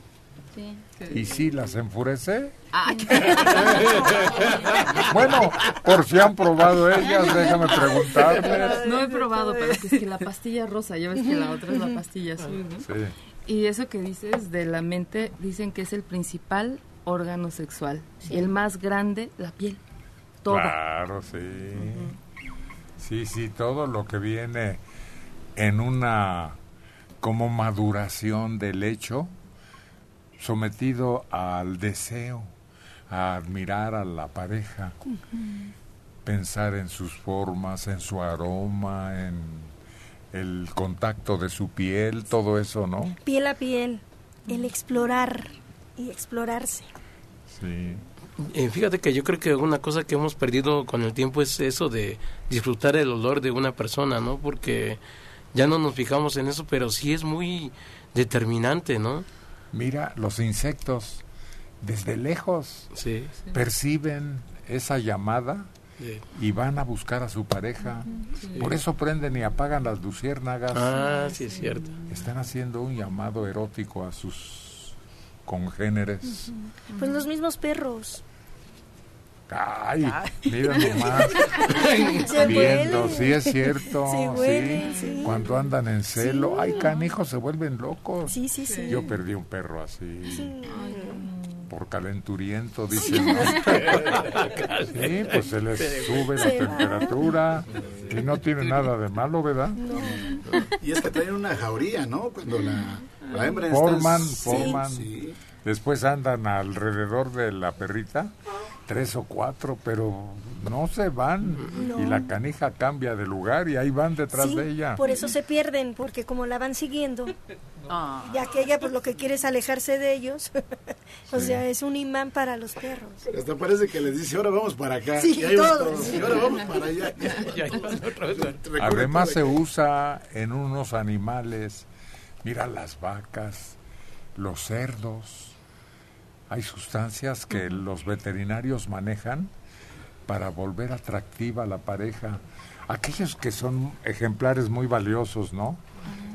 I: Sí.
A: ¿Y si las enfurece?
B: Ah,
A: Bueno, por si han probado ellas, déjame preguntarles.
B: No he probado, pero que es que la pastilla rosa, ya ves que la otra es la pastilla azul, ¿no?
A: Sí.
B: Y eso que dices de la mente, dicen que es el principal órgano sexual. Y el más grande, la piel. Toda.
A: Claro, sí. Sí, sí, todo lo que viene en una como maduración del hecho, sometido al deseo, a admirar a la pareja, pensar en sus formas, en su aroma, en el contacto de su piel, todo eso, ¿no?
G: Piel a piel, el explorar y explorarse.
A: Sí.
E: Eh, fíjate que yo creo que una cosa que hemos perdido con el tiempo es eso de disfrutar el olor de una persona, ¿no? Porque ya no nos fijamos en eso, pero sí es muy determinante, ¿no?
A: Mira, los insectos desde lejos
E: Sí.
A: perciben esa llamada
E: Sí.
A: y van a buscar a su pareja.
E: Sí.
A: Por eso prenden y apagan las luciérnagas.
E: Ah, sí, es cierto.
A: Están haciendo un llamado erótico a sus congéneres.
G: Pues los mismos perros.
A: Ay, mira nomás.
G: Se
A: Viendo, sí es cierto.
G: Se
A: sí. Cuando andan en celo, ay, canijos, se vuelven locos.
G: Sí, sí, sí.
A: Yo perdí un perro así.
G: Sí.
A: Por calenturiento, dicen. ¿no? sí, pues se les sube la temperatura y no tiene nada de malo, ¿verdad?
P: Y es que traen una jauría, ¿no? Cuando la, la hembra está-
A: Forman, forman.
P: Sí.
A: Después andan alrededor de la perrita, tres o cuatro, pero no se van.
G: No.
A: Y la canija cambia de lugar y ahí van detrás
G: Sí,
A: de ella.
G: Por eso se pierden, porque como la van siguiendo,
C: Ah.
G: ya que ella pues lo que quiere es alejarse de ellos, o
P: Sí.
G: sea, es un imán para los perros.
P: Pero hasta parece que les dice, ahora vamos para acá.
G: Sí,
P: y ahí
G: todos.
P: y ahora vamos para allá. Recorre
A: Además se
P: todo aquí.
A: usa en unos animales, mira las vacas, los cerdos. Hay sustancias que los veterinarios manejan para volver atractiva a la pareja. Aquellos que son ejemplares muy valiosos, ¿no?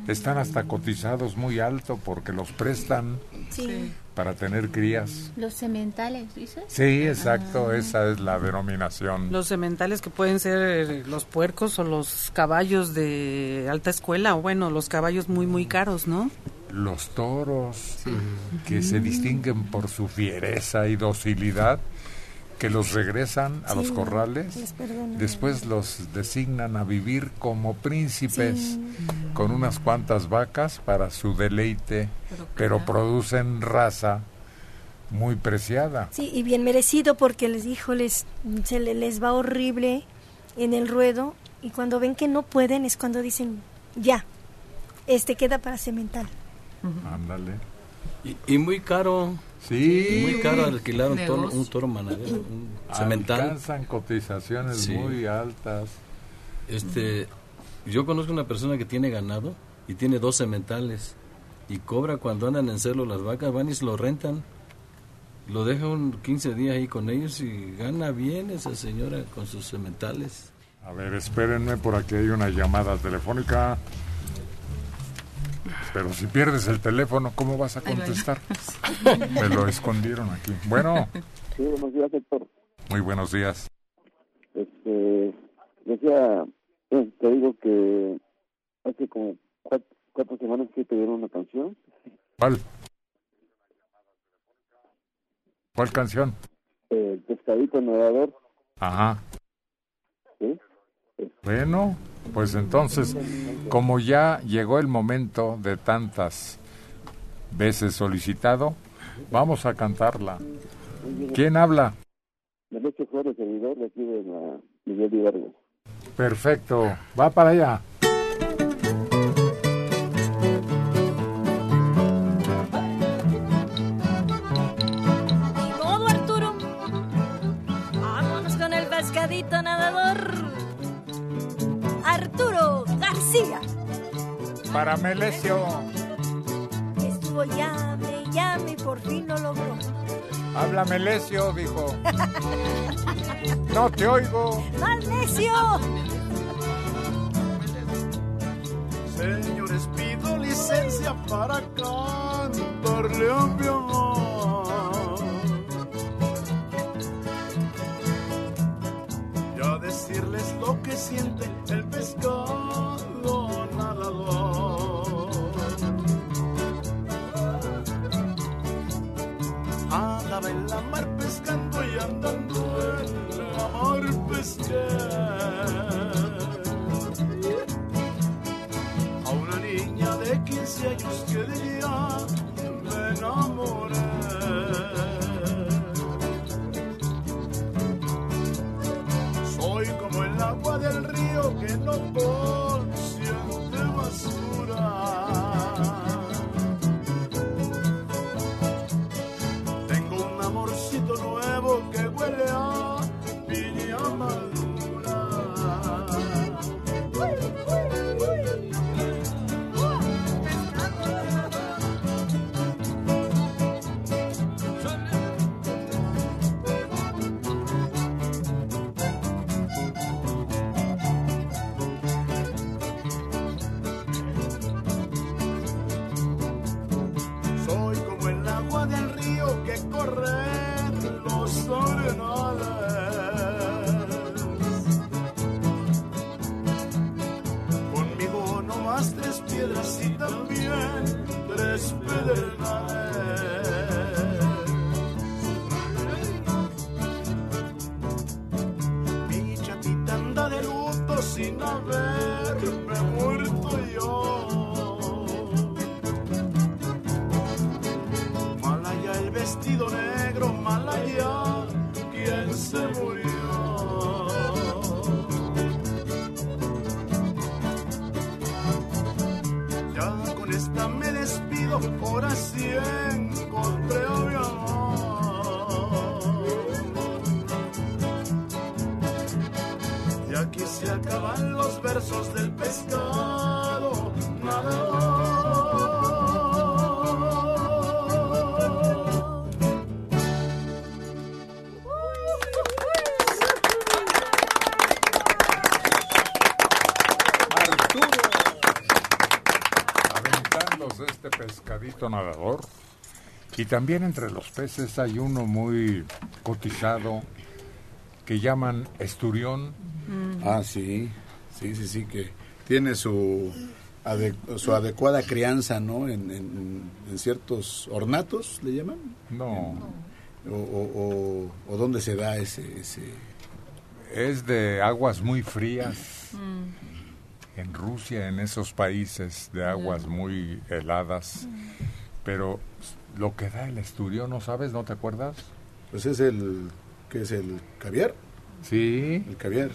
A: Están hasta cotizados muy alto porque los prestan
G: Sí.
A: para tener crías.
I: Los sementales, ¿dices?
A: Sí, exacto, esa es la denominación.
C: Los sementales que pueden ser eh, los puercos o los caballos de alta escuela, o bueno, los caballos muy, muy caros, ¿no?
A: Los toros que se distinguen por su fiereza y docilidad que los regresan a
G: Sí,
A: los corrales después los designan a vivir como príncipes
G: Sí.
A: con unas cuantas vacas para su deleite pero producen raza muy preciada
G: Sí, y bien merecido porque les dijo, les, se le- les va horrible en el ruedo y cuando ven que no pueden es cuando dicen, ya, este queda para cemental.
A: Ándale
F: Y, y muy caro.
A: Sí.
F: Muy caro alquilar un toro, un toro manadero, un cemental.
A: alcanzan cotizaciones
F: Sí.
A: muy altas
F: Este, yo conozco una persona que tiene ganado y tiene dos sementales y cobra cuando andan en celo las vacas, van y se lo rentan. Lo deja un 15 días ahí con ellos y gana bien esa señora con sus sementales.
A: A ver, espérenme, por aquí hay una llamada telefónica. Pero si pierdes el teléfono, ¿cómo vas a contestar? Me lo escondieron aquí. Bueno,
Q: Sí, buenos días, Héctor.
A: muy buenos días.
Q: Este, decía, eh, te digo que hace como cuatro, cuatro semanas que te dieron una canción.
A: ¿Cuál? ¿Cuál canción?
Q: El pescadito nadador.
A: Ajá.
Q: ¿sí?
A: Bueno, pues entonces, como ya llegó el momento de tantas veces solicitado, vamos a cantarla. ¿Quién habla?
Q: Derecho Flores, servidor de aquí de la Miguel Hidalgo.
A: Perfecto, va para allá.
G: Arturo García.
A: Para Melesio.
G: Estuvo llame, llame y por fin lo logró.
A: Habla Melesio, dijo. No te oigo.
G: ¡Mal necio!
K: Señores, pido licencia para cantarle a mi amor. El pescado nadador. Andaba en la mar pescando y andando en la mar pesqué a una niña de 15 años que diría me enamoré.
A: Nadador. Y también entre los peces hay uno muy cotizado que llaman esturión.
P: Ah, sí, sí, sí, sí, que tiene su, su adecuada crianza, ¿no? En, en- en ciertos ornatos, ¿le llaman?
A: No.
P: O, o, o- o dónde se da ese, ese...
A: Es de aguas muy frías. En Rusia, en esos países de aguas muy heladas. Pero lo que da el esturión, ¿no sabes? ¿No te acuerdas?
P: Pues es el, ¿qué es el caviar?
A: Sí.
P: El caviar.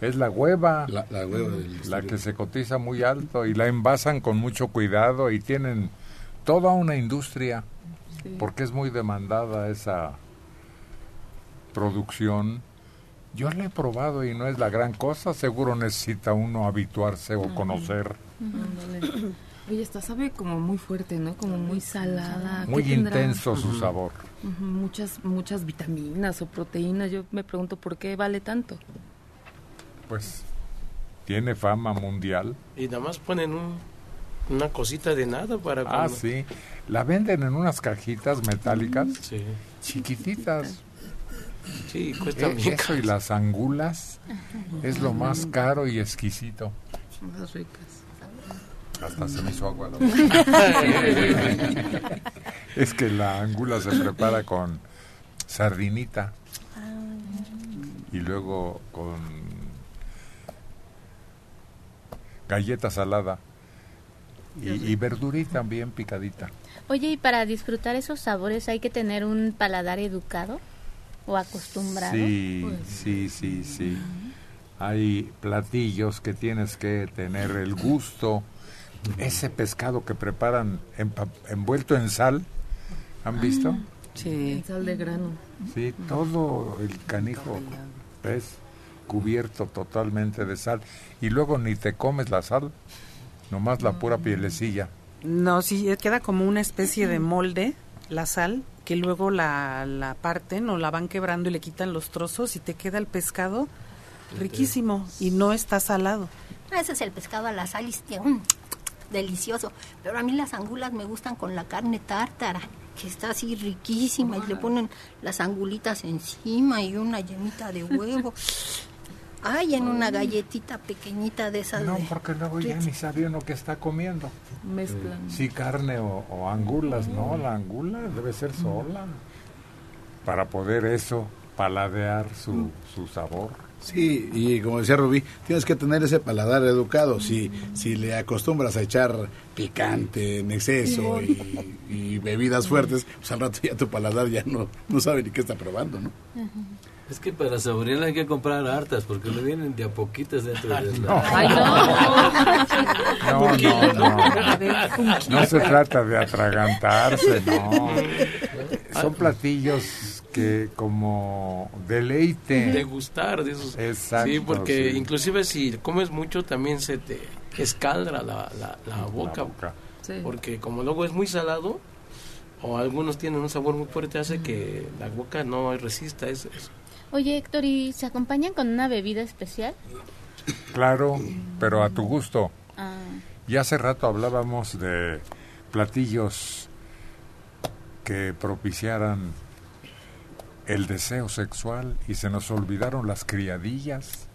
A: Es la hueva.
P: La, la hueva del
A: La que se cotiza muy alto y la envasan con mucho cuidado y tienen toda una industria
B: Sí.
A: porque es muy demandada esa producción. Yo la he probado y no es la gran cosa, seguro necesita uno habituarse o conocer.
B: Oye, esta sabe como muy fuerte, ¿no? Como muy salada. ¿Qué
A: Muy
B: tendrá?
A: intenso su sabor.
B: Muchas, muchas vitaminas o proteínas. Yo me pregunto por qué vale tanto.
A: Pues tiene fama mundial.
E: Y nada más ponen un- una cosita de nada para
A: Ah,
E: cuando-
A: sí. La venden en unas cajitas metálicas chiquititas.
E: Sí, cuesta
A: Eh,
E: bien
A: Eso y las angulas es lo más caro y exquisito.
B: Más ricas.
A: Hasta se me hizo agua. es que la angula se prepara con sardinita y luego con galleta salada y, y verdurita bien picadita.
I: Oye, y para disfrutar esos sabores hay que tener un paladar educado o acostumbrado.
A: Sí,
I: Pues,
A: sí, sí, sí. Hay platillos que tienes que tener el gusto. Ese pescado que preparan envuelto en sal, ¿han visto?
B: Sí. En sal de grano.
A: Sí, todo el canijo pez cubierto totalmente de sal. Y luego ni te comes la sal, nomás la pura pielecilla.
C: No, sí, queda como una especie de molde, la sal, que luego la, la parten o la van quebrando y le quitan los trozos y te queda el pescado riquísimo y no está salado.
J: Ese es el pescado a la sal y este, mm, delicioso. Pero a mí las angulas me gustan con la carne tártara, que está así riquísima y le ponen las angulitas encima y una llenita de huevo. Ay, en una galletita pequeñita de esas.
A: No,
J: de-
A: porque luego ya ni sabe uno qué está comiendo.
B: Mezclan.
A: Sí, carne o, o angulas, no, la angula debe ser sola. Para poder eso, paladear su, su sabor.
P: Sí, y como decía Rubí, tienes que tener ese paladar educado. Si, si le acostumbras a echar picante en exceso y, y bebidas fuertes, pues al rato ya tu paladar ya no, no sabe ni qué está probando, ¿no?
F: Es que para saborearla hay que comprar hartas porque le vienen de a poquitas dentro de la...
A: no. Ay, no. No, no, no. No se trata de atragantarse, no. Son platillos que como deleite.
E: de gustar de esos
A: Exacto,
E: sí porque
A: sí.
E: inclusive si comes mucho también se te escaldra la, la, la boca,
B: Sí.
E: porque como luego es muy salado o algunos tienen un sabor muy fuerte hace que la boca no resista eso, eso.
I: Oye, Héctor, ¿y se acompañan con una bebida especial?
A: Claro, pero a tu gusto.
I: Ah,
A: Y hace rato hablábamos de platillos que propiciaran el deseo sexual y se nos olvidaron las criadillas.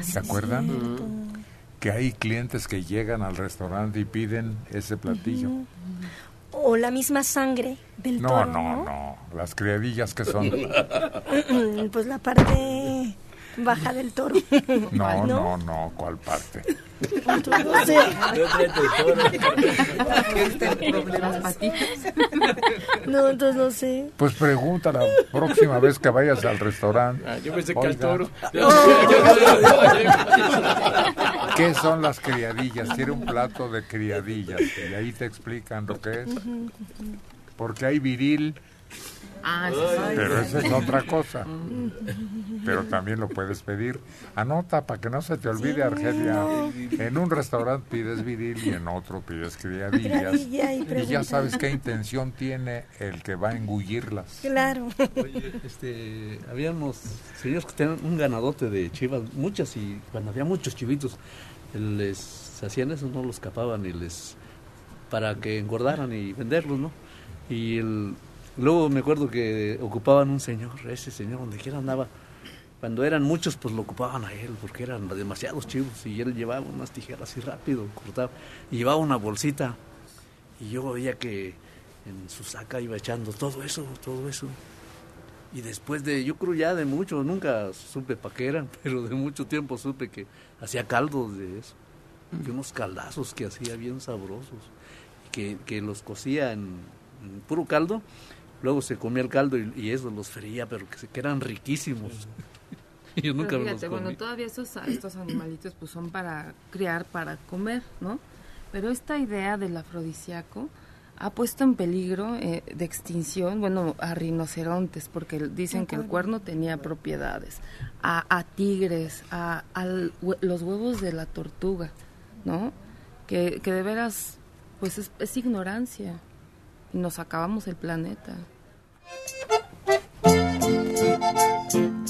A: ¿Se acuerdan? que hay clientes que llegan al restaurante y piden ese platillo.
G: O la misma sangre del
A: No,
G: toro.
A: no, no. Las criadillas que son.
G: pues la parte baja del toro.
A: No, no, no. ¿Cuál parte?
G: Entonces, no sé. No, entonces no sé.
A: Pues pregunta la próxima vez que vayas al restaurante.
E: Ah, yo pensé que al toro.
A: ¿Qué son las criadillas? Tiene un plato de criadillas y ahí te explican lo que es. Porque hay viril,
B: Ah,
A: pero esa es otra cosa. Pero también lo puedes pedir. Anota para que no se te olvide, Argelia. En un restaurante pides viril y en otro pides criadillas.
G: Criadilla y
A: Y ya sabes qué intención tiene el que va a engullirlas.
G: Claro.
H: Oye, este, había unos señores que tenían un ganadote de chivas, muchas, y cuando había muchos chivitos, les hacían eso, no los capaban y les para que engordaran y venderlos, ¿no? Y el, luego me acuerdo que ocupaban un señor, ese señor donde quiera andaba. Cuando eran muchos, pues lo ocupaban a él, porque eran demasiados chivos, y él llevaba unas tijeras así rápido, cortaba, y llevaba una bolsita, y yo veía que en su saca iba echando todo eso, todo eso. Y después de, yo creo ya de mucho, nunca supe para qué eran, pero de mucho tiempo supe que hacía caldos de eso. Y unos caldazos que hacía bien sabrosos. Que, que los cocía en, en puro caldo, luego se comía el caldo y, y eso los freía, pero que, se- que eran riquísimos. Y yo nunca
B: Pero
H: me los
B: fíjate,
H: comí.
B: bueno, todavía estos, estos animalitos pues son para criar, para comer, ¿no? Pero esta idea del afrodisíaco ha puesto en peligro eh, de extinción, bueno, a rinocerontes, porque dicen que el cuerno tenía propiedades, a, a tigres, a, hue- los huevos de la tortuga, ¿no? Que, que de veras, pues es, es ignorancia nos acabamos el planeta.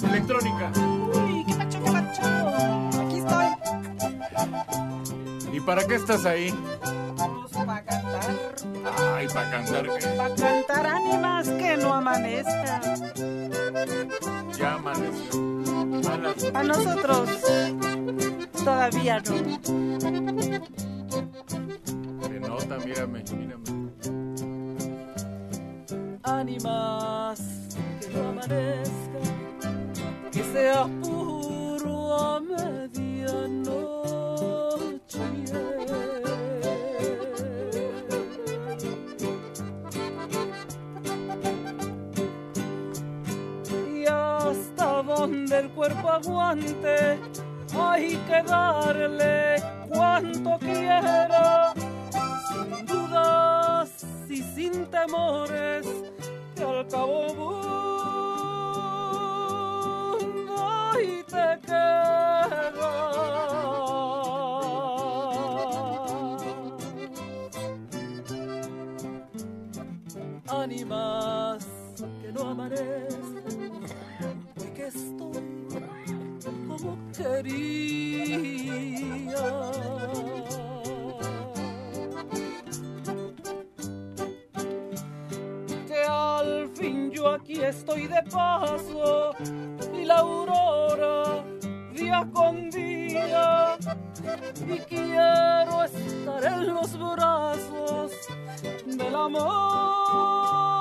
R: Electrónica.
C: Uy, qué pacho, qué pacho. Aquí estoy.
R: ¿Y para qué estás ahí?
C: Pues para cantar.
R: Ay, para cantar qué.
C: Para cantar ánimas que no amanezcan.
R: Ya amaneció. A
C: nosotros todavía no.
R: Se nota, mírame, mírame.
D: Ánimas que no amanezca, que sea puro a medianoche. Y hasta donde el cuerpo aguante, hay que darle cuanto quiera, sin dudas y sin temores, al cabo mundo y te queda. Ánimas que no amanezcan, hoy que estoy como quería yo aquí estoy de paso y la aurora día con día y quiero estar en los brazos del amor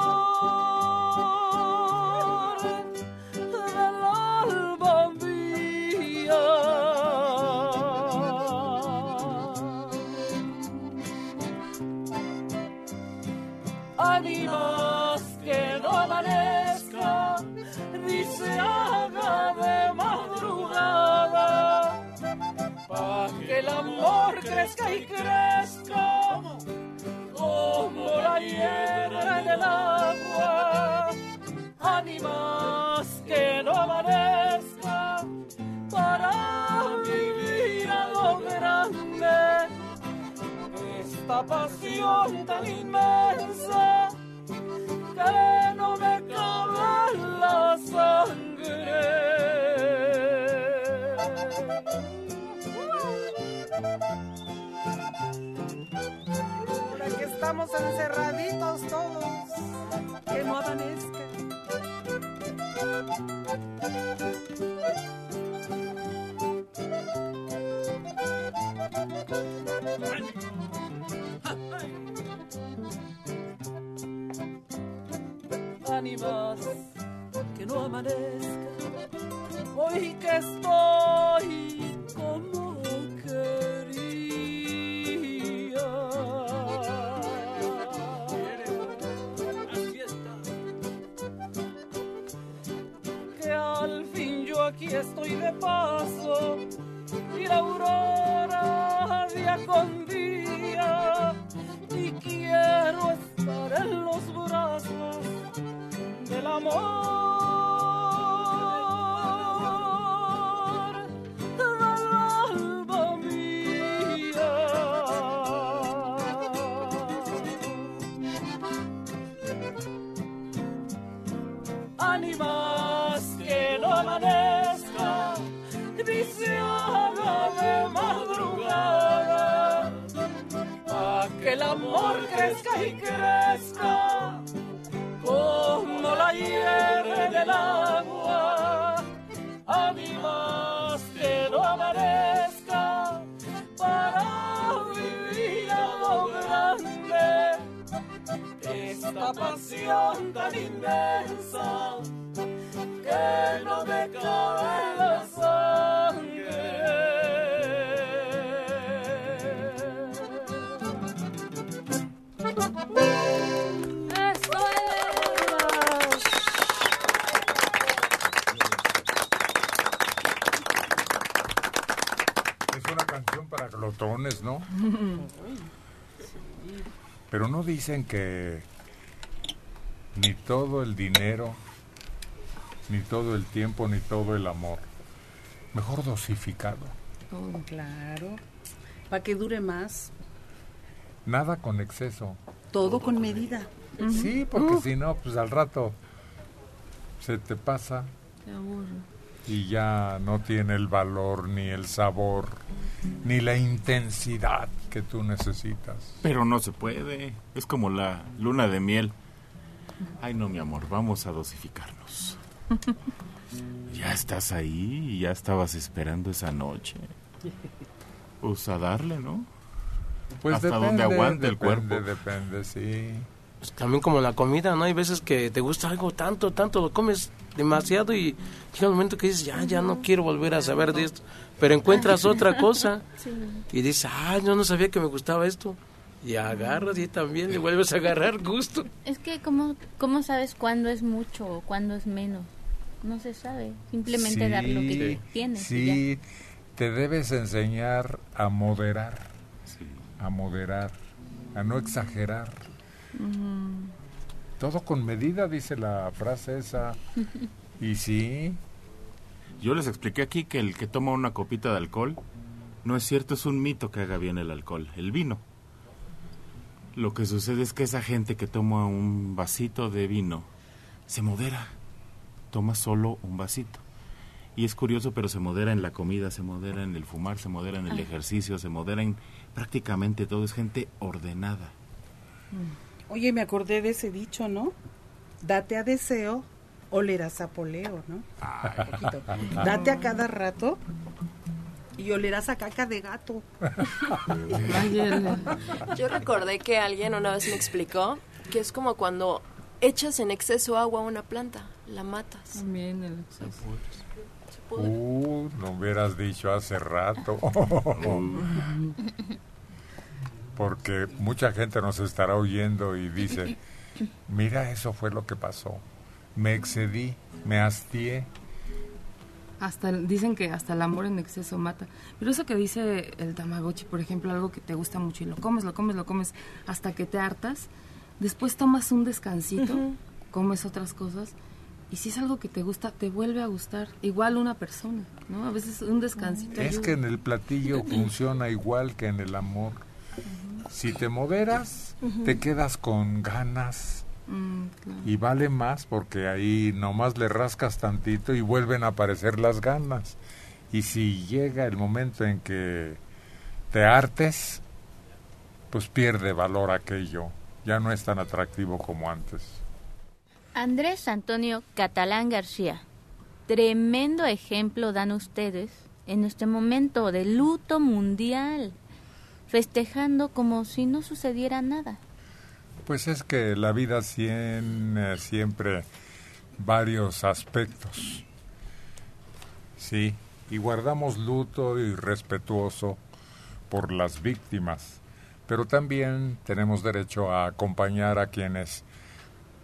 D: crezca y crezca, como la hierba en el agua. Ánimas que no amanezca, para vivir a lo grande esta pasión tan inmensa que no me cabe la sangre.
C: estamos encerraditos todos, este. que no amanezca.
L: Ánimas, que no amanezca, hoy que estoy como que... aquí estoy de paso. Y la aurora día con día. Y quiero estar en los brazos del amor crezca y crezca como la hierve del agua. Ánimas que no amanezca para vivir a lo grande esta pasión tan inmensa que no me cabe la.
A: ¿No? Pero no dicen que ni todo el dinero, ni todo el tiempo, ni todo el amor. Mejor dosificado.
C: Todo, claro. Para que dure más.
A: Nada con exceso.
C: Todo con medida.
A: Sí, porque si no, pues al rato se te pasa
B: Te aburre.
A: Y ya no tiene el valor, ni el sabor, ni la intensidad que tú necesitas.
R: Pero no se puede. Es como la luna de miel. Ay, no, mi amor, vamos a dosificarnos. Ya estás ahí y ya estabas esperando esa noche. Pues a darle, ¿no?
A: Pues
R: Hasta
A: depende,
R: donde aguante el
A: depende,
R: cuerpo.
A: Depende, sí.
E: Pues también como la comida, ¿no? Hay veces que te gusta algo tanto, tanto, lo comes demasiado y llega un momento que dices, ya, ya no quiero volver a saber de esto. Pero encuentras otra cosa y dices, ah, yo no sabía que me gustaba esto. Y agarras y también le vuelves a agarrar gusto.
I: Es que, ¿cómo, ¿cómo sabes cuándo es mucho o cuándo es menos? No se sabe. Simplemente dar lo que
A: Sí,
I: tienes. y ya.
A: Sí, te debes enseñar a moderar, a moderar, a no exagerar. Todo con medida, dice la frase esa. Y sí,
R: Yo les expliqué aquí que el que toma una copita de alcohol no es cierto, es un mito que haga bien el alcohol, el vino. Lo que sucede es que esa gente que toma un vasito de vino se modera, toma solo un vasito. Y es curioso, pero se modera en la comida, se modera en el fumar, se modera en el
C: Ah.
R: ejercicio, se modera en prácticamente todo. Es gente ordenada.
C: Oye, me acordé de ese dicho, ¿no? Date a deseo, olerás a poleo, ¿no? Poquito. Date a cada rato y olerás a caca de gato.
S: Yo recordé que alguien una vez me explicó que es como cuando echas en exceso agua a una planta, la matas.
B: También el exceso.
A: Uh, no hubieras dicho hace rato. Porque mucha gente nos estará oyendo y dice, mira, eso fue lo que pasó. Me excedí, me hastié.
B: Hasta el- dicen que hasta el amor en exceso mata. Pero eso que dice el Tamagotchi, por ejemplo, algo que te gusta mucho y lo comes, lo comes, lo comes hasta que te hartas, después tomas un descansito, comes otras cosas y si es algo que te gusta, te vuelve a gustar. Igual una persona, ¿no? A veces un descansito.
A: Es
B: ayuda.
A: que en el platillo funciona igual que en el amor. Si te moderas, te quedas con ganas
B: Mm, claro.
A: y vale más porque ahí nomás le rascas tantito y vuelven a aparecer las ganas. Y si llega el momento en que te hartes, pues pierde valor aquello. Ya no es tan atractivo como antes.
I: Andrés Antonio Catalán García. Tremendo ejemplo dan ustedes en este momento de luto mundial, festejando como si no sucediera nada.
A: Pues es que la vida tiene siempre varios aspectos. Sí, y guardamos luto y respetuoso por las víctimas, pero también tenemos derecho a acompañar a quienes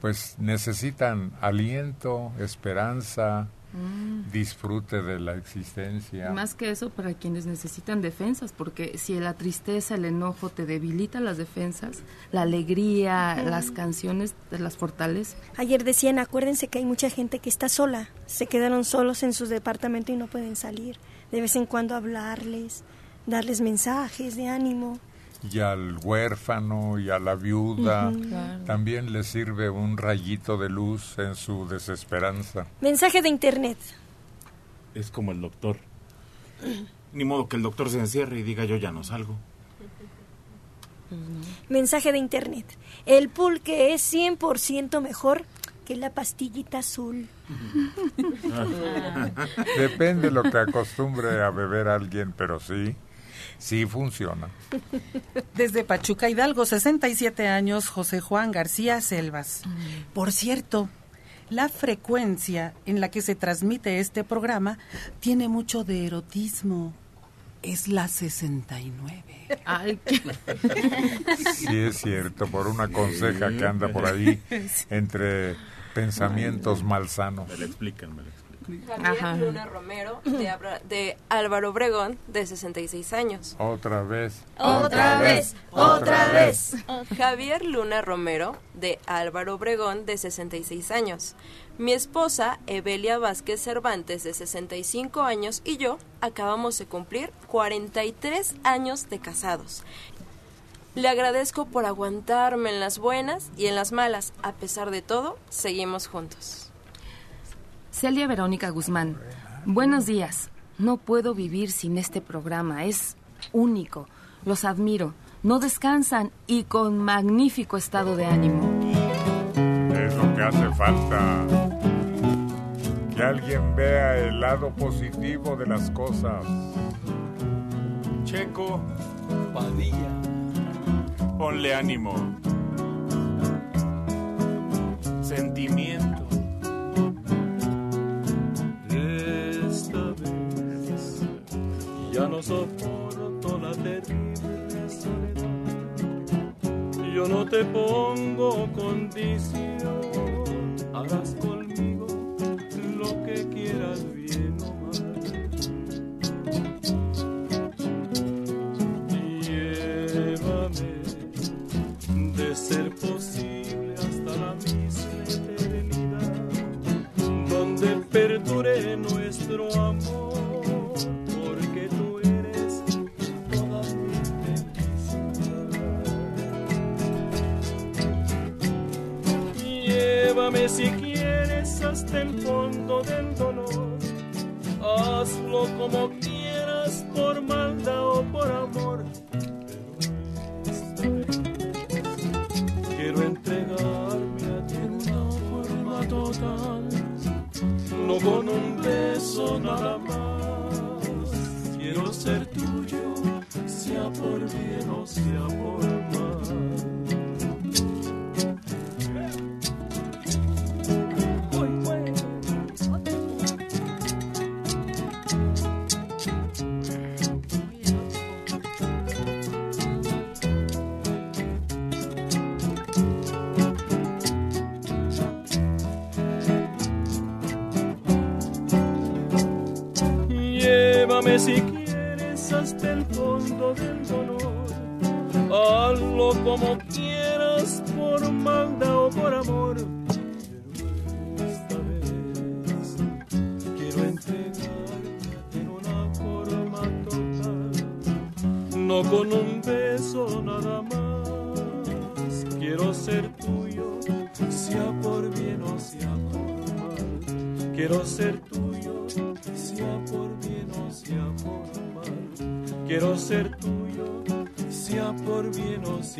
A: pues necesitan aliento, esperanza,
B: Mm.
A: disfrute de la existencia.
B: Más que eso, para quienes necesitan defensas, porque si la tristeza, el enojo te debilita las defensas, la alegría,
G: Mm.
B: las canciones te las fortalece.
G: Ayer decían, acuérdense que hay mucha gente que está sola, se quedaron solos en su departamento y no pueden salir. De vez en cuando hablarles, darles mensajes de ánimo.
A: Y al huérfano y a la viuda.
G: Claro.
A: también les sirve un rayito de luz en su desesperanza.
G: Mensaje de internet.
R: Es como el doctor. Ni modo que el doctor se encierre y diga yo ya no salgo.
G: Mensaje de internet. El pulque es 100% mejor que la pastillita azul.
A: Depende lo que acostumbre a beber alguien, pero sí, sí funciona.
C: Desde Pachuca Hidalgo, 67 años, José Juan García Selvas. Por cierto, la frecuencia en la que se transmite este programa tiene mucho de erotismo. Es la 69.
B: Ay,
A: Sí es cierto, por una conseja que anda por ahí entre pensamientos malsanos.
R: Me lo explican, me lo explican.
S: Javier
B: Ajá.
S: Luna Romero, de, Abra- de Álvaro Obregón, de 66 años.
A: Otra vez.
S: Otra vez, otra vez. Javier Luna Romero, de Álvaro Obregón, de 66 años. Mi esposa, Evelia Vázquez Cervantes, de 65 años, y yo acabamos de cumplir 43 años de casados. Le agradezco por aguantarme en las buenas y en las malas. A pesar de todo, seguimos juntos.
B: Celia Verónica Guzmán, buenos días. No puedo vivir sin este programa, es único. Los admiro, no descansan y con magnífico estado de ánimo.
A: Es lo que hace falta. Que alguien vea el lado positivo de las cosas.
R: Checo. Padilla. Ponle ánimo. Sentimiento.
K: Ya no soporto la terrible soledad. Yo no te pongo condición, harás conmigo lo que quieras bien o mal.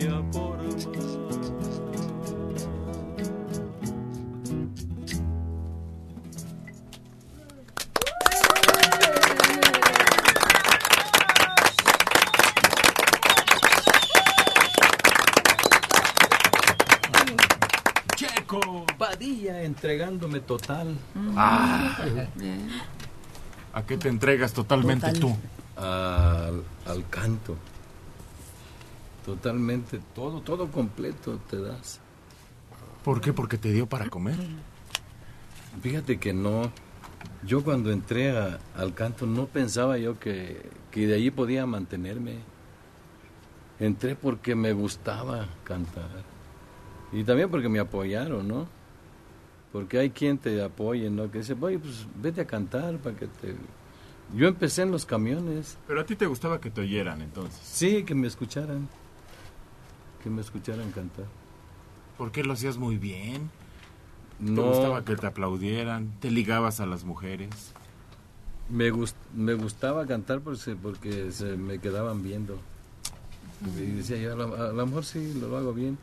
K: Sea por.
F: Chico Padilla entregándome total.
R: Ah. ¿A qué te entregas totalmente
F: Total.
R: tú?
F: Al, al canto. Totalmente, todo, todo completo te das.
R: ¿Por qué? ¿Porque te dio para comer?
F: Fíjate que no. Yo cuando entré a- al canto no pensaba yo que, que de allí podía mantenerme. Entré porque me gustaba cantar. Y también porque me apoyaron, ¿no? Porque hay quien te apoye, ¿no? Que dice, oye, pues vete a cantar para que te... Yo empecé en los camiones.
R: Pero a ti te gustaba que te oyeran entonces.
F: Sí, que me escucharan. Que me escucharan cantar.
R: ¿Por qué lo hacías muy bien? ¿Te
F: No.
R: gustaba que te aplaudieran? ¿Te ligabas a las mujeres?
F: Me, gust- me gustaba cantar porque, porque se me quedaban viendo. Y decía yo, a lo, a lo mejor sí lo hago bien.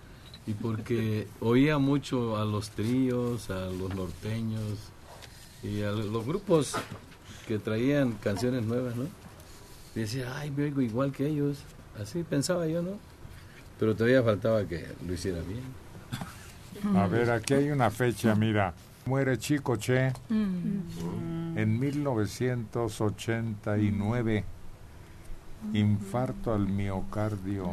F: Y porque oía mucho a los tríos, a los norteños y a los grupos que traían canciones nuevas, ¿no? Y decía, ay, me oigo igual que ellos. Así pensaba yo, ¿no? Pero todavía faltaba que lo hiciera bien.
A: A ver, aquí hay una fecha, mira. Muere Chico Che en 1989. Infarto al miocardio.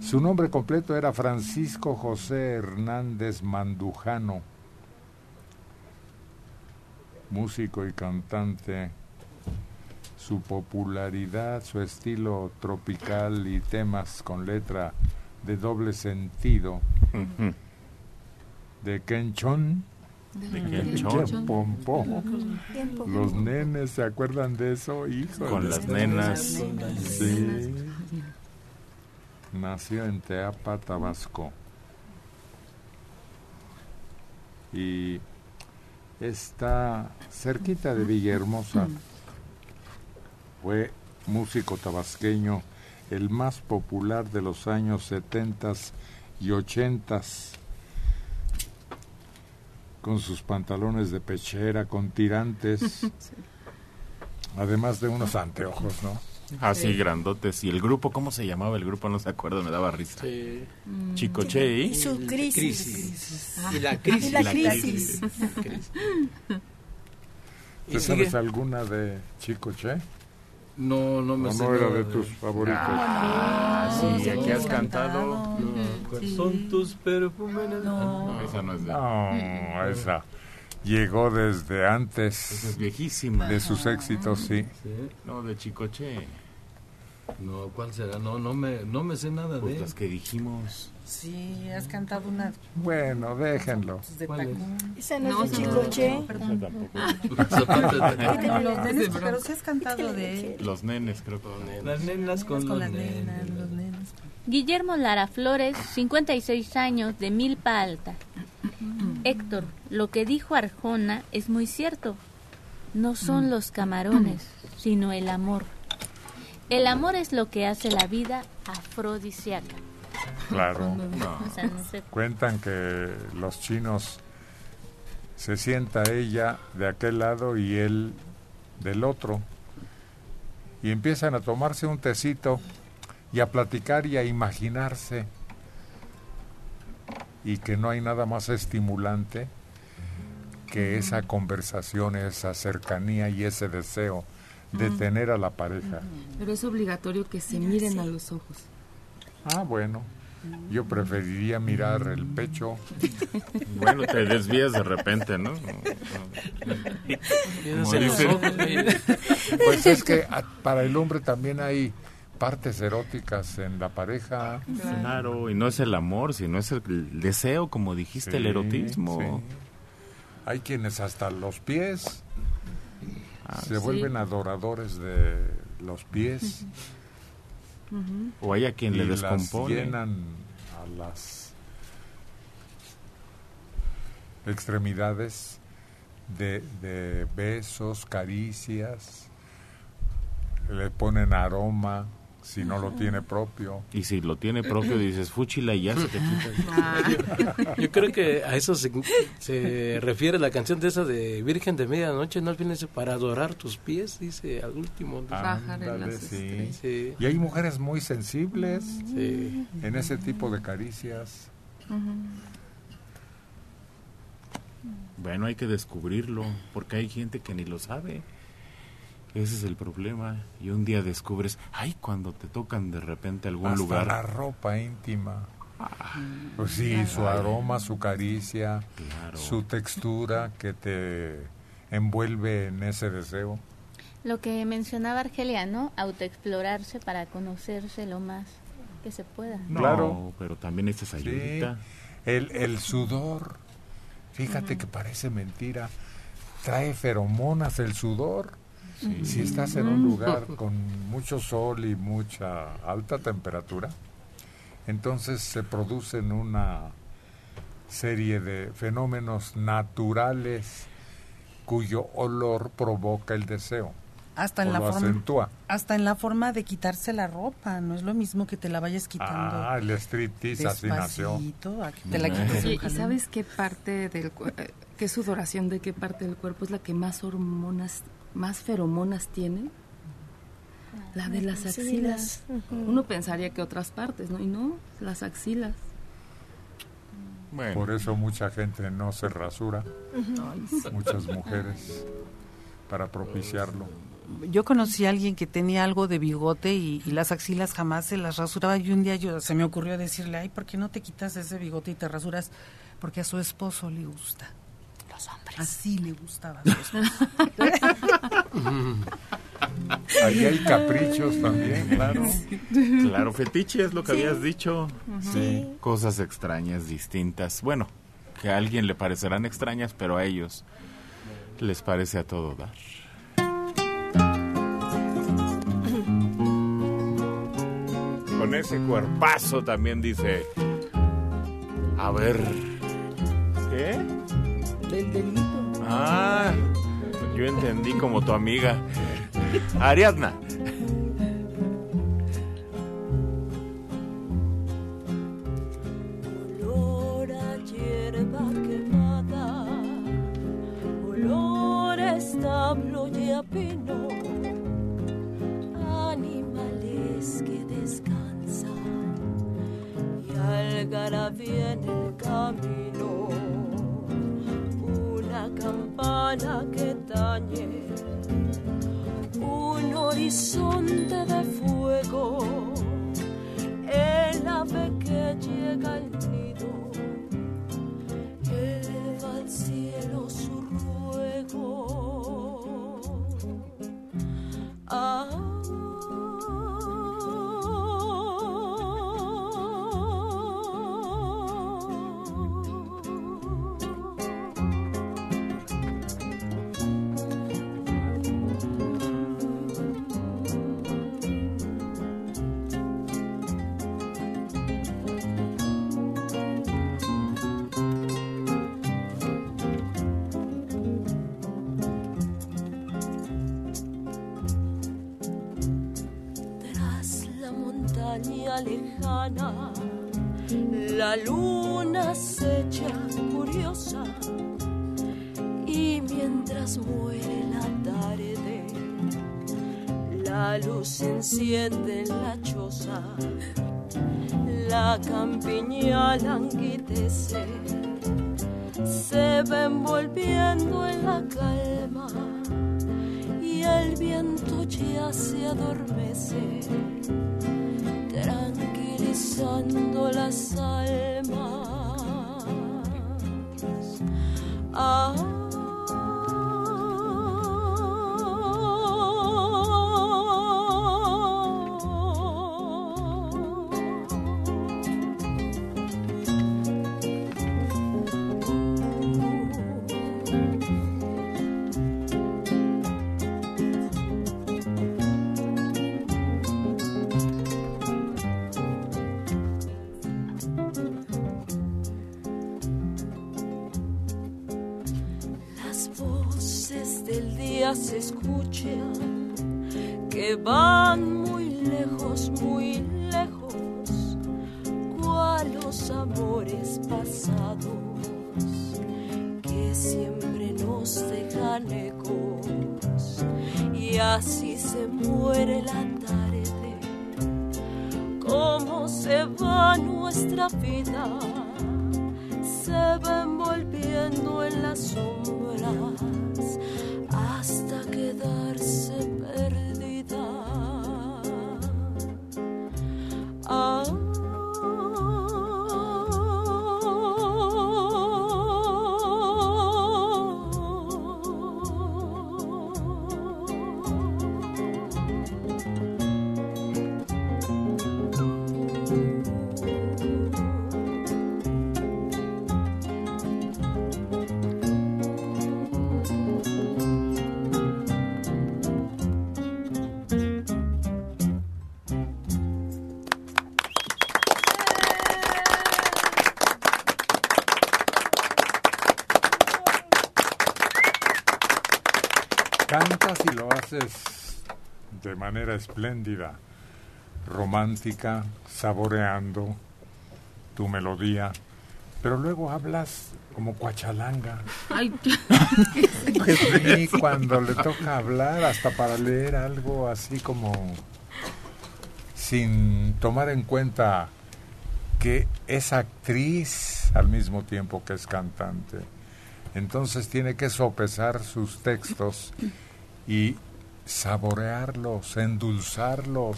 A: Su nombre completo era Francisco José Hernández Mandujano. Músico y cantante. Su popularidad, su estilo tropical y temas con letra de doble sentido de Kenchon.
R: De Kenchon.
A: Los nenes, ¿se acuerdan de eso? Hijo
R: Con las nenas.
A: Sí. Nació en Teapa, Tabasco. Y está cerquita de Villahermosa. Fue músico tabasqueño, el más popular de los años 70 y 80 con sus pantalones de pechera, con tirantes, además de unos anteojos, ¿no?
R: Así grandotes. ¿Y el grupo? ¿Cómo se llamaba el grupo? No se acuerda, me daba risa. Chicoche y...
T: Y su crisis.
E: crisis.
T: Ah.
E: Y la crisis.
T: Y la
E: La
T: crisis.
E: crisis.
A: ¿Te sabes alguna de Chico Che?
F: No, no me
A: ¿O
F: sé
A: no era
F: nada
A: de tus favoritos?
R: Ah, sí,
F: Sí,
R: aquí has
F: sí.
R: cantado.
F: No, ¿cuáles son tus perfumes?
R: No, esa no es de...
A: No, esa llegó desde antes.
R: Esa es viejísima.
A: De sus éxitos, sí.
R: No, de Chicoche.
F: No, ¿cuál será? No, no me, no me sé nada
R: Pues
F: de
R: las que dijimos.
C: Sí, has cantado una
A: Bueno, déjenlo.
C: de
F: ¿Cuál es?
C: Tacún.
T: Esa no,
C: No,
T: es de
C: esa
T: Chico
C: no.
T: Che.
C: Perdón.
F: Los de tacón.
C: los nenes, pero sí has cantado de
R: Los nenes, creo que.
F: Las nenas con,
C: con
F: los
C: las
F: nenes.
C: nenas, los nenes.
I: Guillermo Lara Flores, 56 años, de Milpa Alta. Héctor, lo que dijo Arjona es muy cierto. No son los camarones, sino el amor. El amor es lo que hace la vida afrodisíaca.
A: Claro.
I: No. O sea, no sé.
A: Cuentan que los chinos se sienta ella de aquel lado y él del otro. Y empiezan a tomarse un tecito y a platicar y a imaginarse. Y que no hay nada más estimulante que esa conversación, esa cercanía y ese deseo de tener a la pareja.
B: Pero es obligatorio que se miren a los ojos.
A: Ah, bueno. Yo preferiría mirar el pecho.
R: Bueno, te desvías de repente, ¿no?
A: Pues es que a- para el hombre también hay partes eróticas en la pareja.
R: Claro, y no es el amor, sino es el deseo, como dijiste, el erotismo.
A: sí. Hay quienes hasta los pies
R: Ah,
A: se
R: sí.
A: vuelven adoradores de los pies.
R: O hay a quien
A: y
R: le
A: las
R: descompone.
A: llenan a las extremidades de, de besos, caricias, le ponen aroma si no lo tiene propio.
R: Y si lo tiene propio, dices fúchila y ya se te quita.
E: Yo creo que a eso se, se refiere la canción de esa de Virgen de Medianoche, ¿no? Viene ese, para adorar tus pies, dice al último.
A: Ándale, sí.
E: Sí.
A: Y hay mujeres muy sensibles
E: Sí.
A: en ese tipo de caricias.
R: Bueno, hay que descubrirlo, porque hay gente que ni lo sabe. Ese es el problema. Y un día descubres, ay, cuando te tocan de repente algún
A: Hasta
R: lugar.
A: la ropa íntima. Pues sí, su aroma, su caricia, su textura que te envuelve en ese deseo.
I: Lo que mencionaba Argelia, ¿no? Autoexplorarse para conocerse lo más que se pueda.
R: No,
A: Claro.
R: pero también necesitas
A: Sí,
R: ayudita.
A: el, el sudor, fíjate que parece mentira, trae feromonas el sudor.
R: Sí.
A: Si estás en un lugar con mucho sol y mucha alta temperatura, entonces se producen una serie de fenómenos naturales cuyo olor provoca el deseo.
C: Hasta en
A: o
C: la
A: lo
C: forma
A: acentúa.
C: hasta en la forma de quitarse la ropa, no es lo mismo que te la vayas quitando.
A: Ah, el striptease así nació.
C: te la un
B: ¿y sabes qué parte del eh, qué sudoración de qué parte del cuerpo es la que más hormonas, más feromonas tiene? La de las axilas. Uno pensaría que otras partes, ¿no? Y no, las axilas.
A: Por eso mucha gente no se rasura, muchas mujeres, para propiciarlo.
C: Yo conocí a alguien que tenía algo de bigote y, y las axilas jamás se las rasuraba y un día yo se me ocurrió decirle, ay, ¿por qué no te quitas ese bigote y te rasuras? Porque a su esposo le gusta. Los hombres. Así le gustaba a su esposo.
A: Ahí hay caprichos también, claro.
R: Claro, fetiche es lo que
A: Sí.
R: habías dicho.
A: Sí.
R: Cosas extrañas, distintas. Bueno, que a alguien le parecerán extrañas, pero a ellos les parece a todo dar. Con ese cuerpazo también dice... A ver... ¿Qué?
B: Del delito.
R: Ah, yo entendí como tu amiga. Ariadna.
U: olor a hierba quemada, olor a establo y a pino, animales que descansan y algarabía en el camino, una campana que tañe, un horizonte de fuego el ave que llega al nido eleva al cielo su ruego. Ah. Enciende en la choza, la campiña languidece, se va envolviendo en la calma y el viento ya se adormece, tranquilizando las almas. Ah. Se
A: espléndida, romántica, saboreando tu melodía, pero luego hablas como cuachalanga.
B: Ay,
A: Y cuando le toca hablar, hasta para leer algo así como sin tomar en cuenta que es actriz al mismo tiempo que es cantante. Entonces tiene que sopesar sus textos y saborearlos, endulzarlos,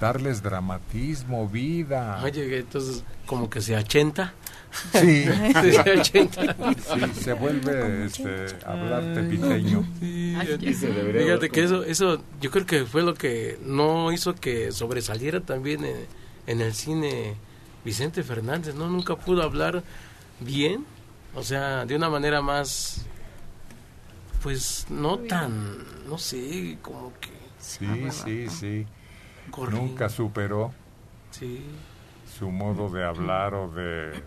A: darles dramatismo, vida.
E: Oye, entonces como que se achenta.
A: Sí,
E: se achenta.
A: Sí, se vuelve este, hablar tepiteño.
E: Sí, fíjate, que eso, eso yo creo que fue lo que no hizo que sobresaliera también en, en el cine Vicente Fernández, ¿no? Nunca pudo hablar bien, o sea, de una manera más, pues no tan, no sé, como que...
A: Sí, sí, sí.
E: Corriente.
A: Nunca superó
E: Sí.
A: su modo de hablar o de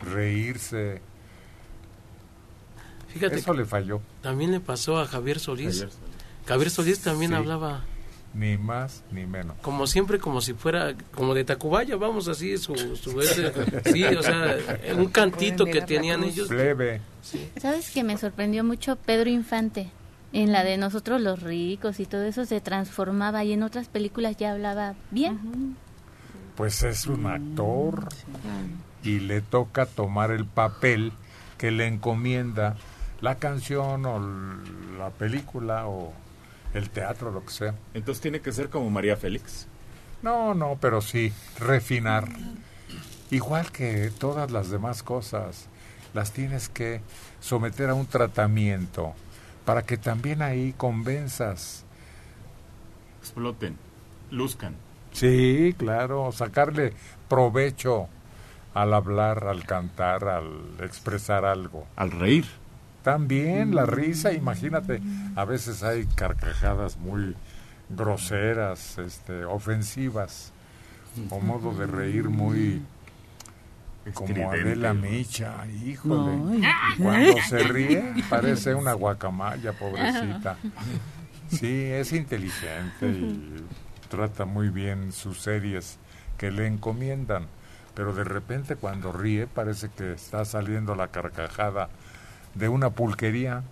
A: reírse.
E: Fíjate
A: Eso le falló.
E: También le pasó a Javier Solís.
A: Javier
E: Javier Solís también
A: Sí.
E: hablaba
A: Ni más ni menos.
E: como siempre, como si fuera, como de Tacubaya, vamos así, su, su ese- sí, o sea, un cantito que tenían ellos.
A: Plebe.
I: ¿Sabes que me sorprendió mucho Pedro Infante? En la de nosotros los ricos y todo eso se transformaba y en otras películas ya hablaba bien.
A: Pues es un actor y le toca tomar el papel que le encomienda la canción o la película o el teatro, lo que sea.
R: Entonces tiene que ser como María Félix.
A: No, no, pero sí, refinar. Igual que todas las demás cosas, las tienes que someter a un tratamiento para que también ahí convenzas.
R: Exploten, luzcan.
A: Sí, claro, sacarle provecho al hablar, al cantar, al expresar algo.
R: Al reír.
A: También la risa, imagínate, a veces hay carcajadas muy groseras, este, ofensivas, o modo de reír muy como. Adela Micha, híjole. Cuando se ríe parece una guacamaya, pobrecita. Sí, es inteligente y trata muy bien sus series que le encomiendan, pero de repente cuando ríe parece que está saliendo la carcajada de una pulquería.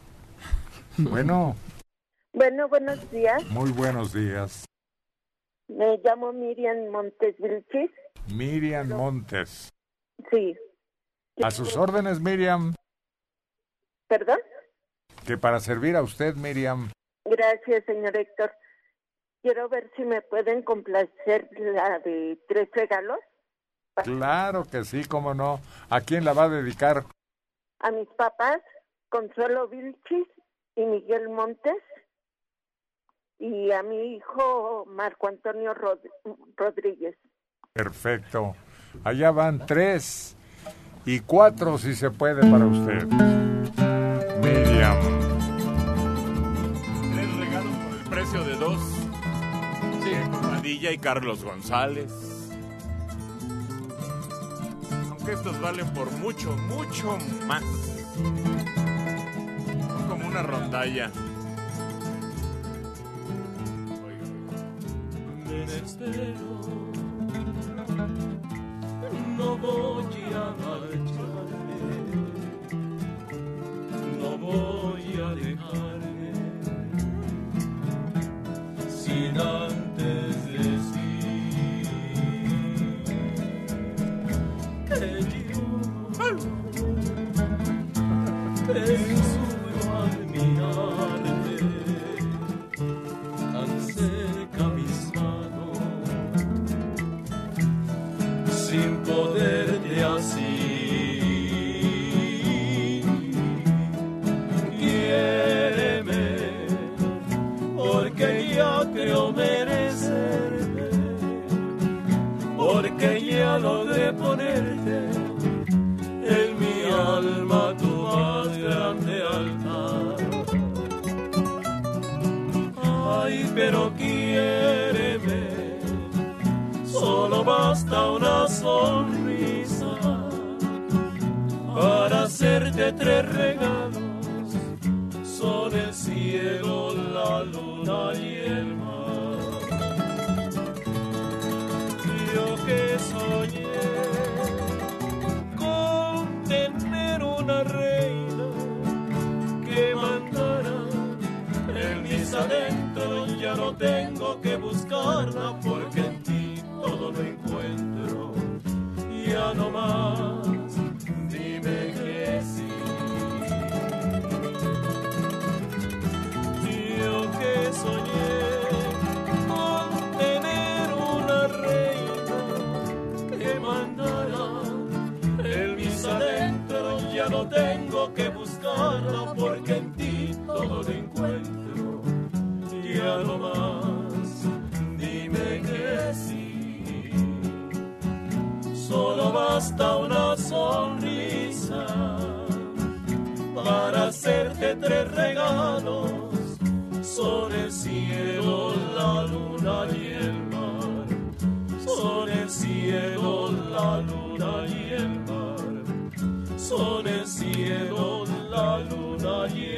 A: Bueno,
T: Bueno, buenos días.
A: muy buenos días.
T: Me llamo Miriam Montes Vilchis.
A: Miriam Montes.
T: Sí.
A: A sus órdenes, Miriam.
T: ¿Perdón?
A: Que para servir a usted, Miriam.
T: Gracias, señor Héctor. Quiero ver si me pueden complacer la de tres regalos
A: Claro que sí, cómo no. ¿A quién la va a dedicar?
T: A mis papás, Consuelo Vilchis y Miguel Montes, y a mi hijo Marco Antonio Rod- Rodríguez.
A: Perfecto. Allá van tres y cuatro si se puede para usted. Miriam.
R: Tres regalos por el precio de dos. Sí, con Padilla y Carlos González. Aunque estos valen por mucho, mucho más. Son como una rondalla.
K: me espero. No voy a marcharme, no voy hacerte hacerte tres regalos son el cielo, la luna y el mar son el cielo, la luna y el mar son el cielo, la luna y el mar.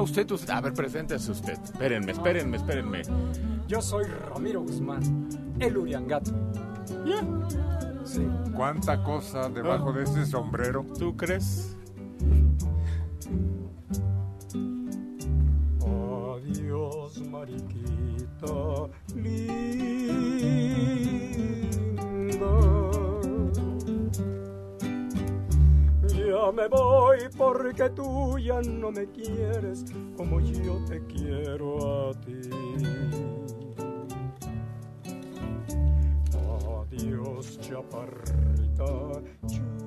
R: Ah, usted, usted. A ver, preséntese usted. Espérenme, espérenme, espérenme.
V: Yo soy Ramiro Guzmán, el Uriangato. Sí.
A: ¿Cuánta cosa debajo de ese sombrero?
R: ¿Tú crees?
V: Adiós, mariquita Ya me voy porque tú ya no me quieres como yo te quiero a ti. Adiós, chaparrita chula.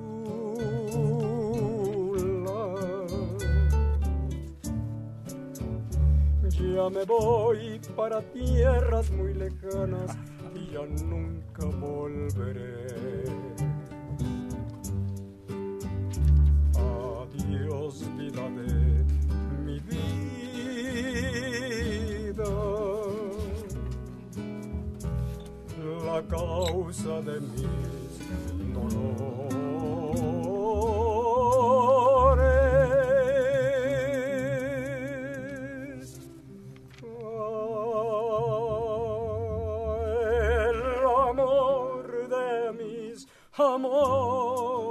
V: Ya me voy para tierras muy lejanas y ya nunca volveré. Adiós, vida de mi vida. La causa de mis dolores. Ah, el amor de mis amores,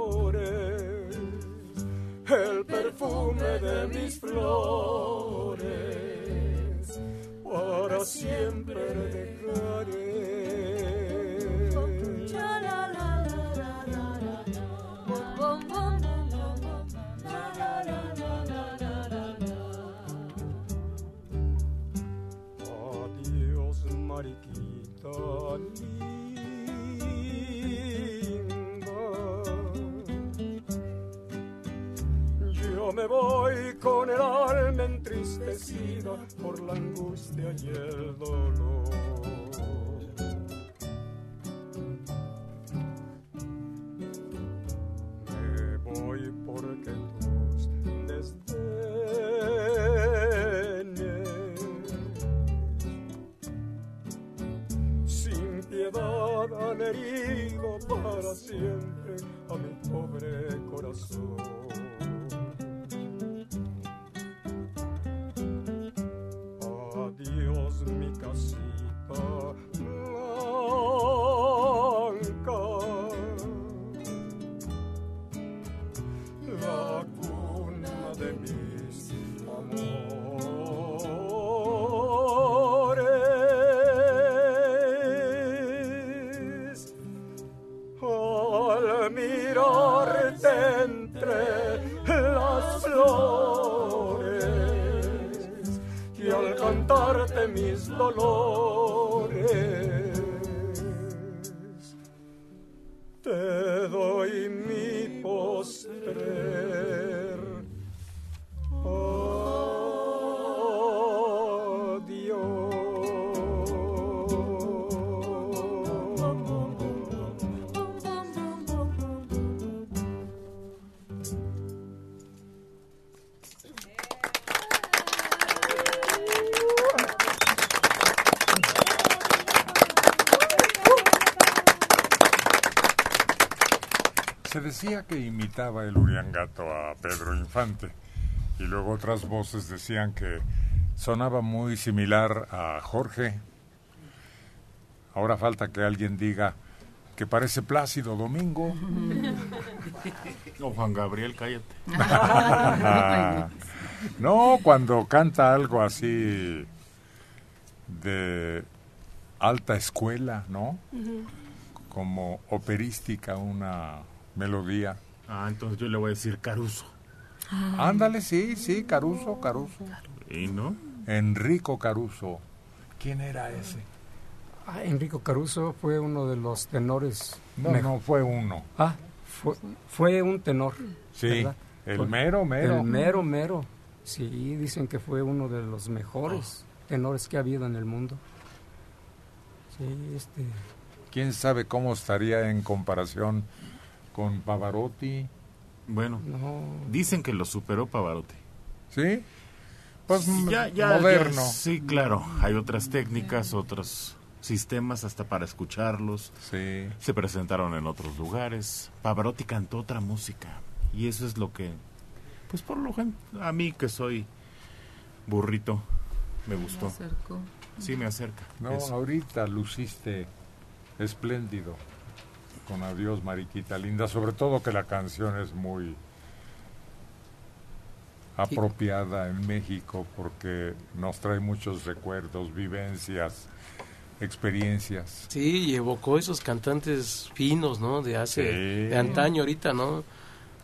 V: el perfume de mis flores, para siempre dejaré. Me voy con el alma entristecida por la angustia y el dolor. Me voy porque tus desdenes sin piedad han herido para siempre a mi pobre corazón. 積み重ねた al cantarte mis dolores, te doy mi postrer.
A: Decía que imitaba el Uriangato a Pedro Infante y luego otras voces decían que sonaba muy similar a Jorge. Ahora falta que alguien diga que parece Plácido Domingo.
R: O Juan Gabriel, cállate.
A: no, cuando canta algo así de alta escuela, ¿no? Como operística, una melodía.
R: Ah, entonces yo le voy a decir Caruso.
A: Ándale, sí, sí, Caruso, Caruso.
R: ¿Y no?
A: Enrico Caruso. ¿Quién era ese?
W: Ah, Enrico Caruso fue uno de los tenores.
A: No,
W: mejo-
A: no, fue uno.
W: Ah, fue, fue un tenor.
A: Sí,
W: ¿verdad?
A: el
W: Fue-
A: mero, mero.
W: El mero, mero. Sí, dicen que fue uno de los mejores tenores que ha habido en el mundo. Sí, este.
A: ¿Quién sabe cómo estaría en comparación con Pavarotti?
R: Bueno, dicen que lo superó Pavarotti.
A: ¿Sí? Pues
R: ya, ya,
A: moderno.
R: ya, sí, claro. Hay otras técnicas, otros sistemas hasta para escucharlos.
A: Sí.
R: Se presentaron en otros lugares. Pavarotti cantó otra música. Y eso es lo que, pues por lo gen- a mí que soy burrito, me gustó.
B: acercó.
R: Sí, me acerca.
A: No,
R: Eso.
A: ahorita luciste espléndido con Adiós Mariquita Linda, sobre todo que la canción es muy apropiada en México porque nos trae muchos recuerdos, vivencias, experiencias.
E: Sí, y evocó esos cantantes finos, ¿no? De hace,
A: Sí.
E: de antaño ahorita, ¿no?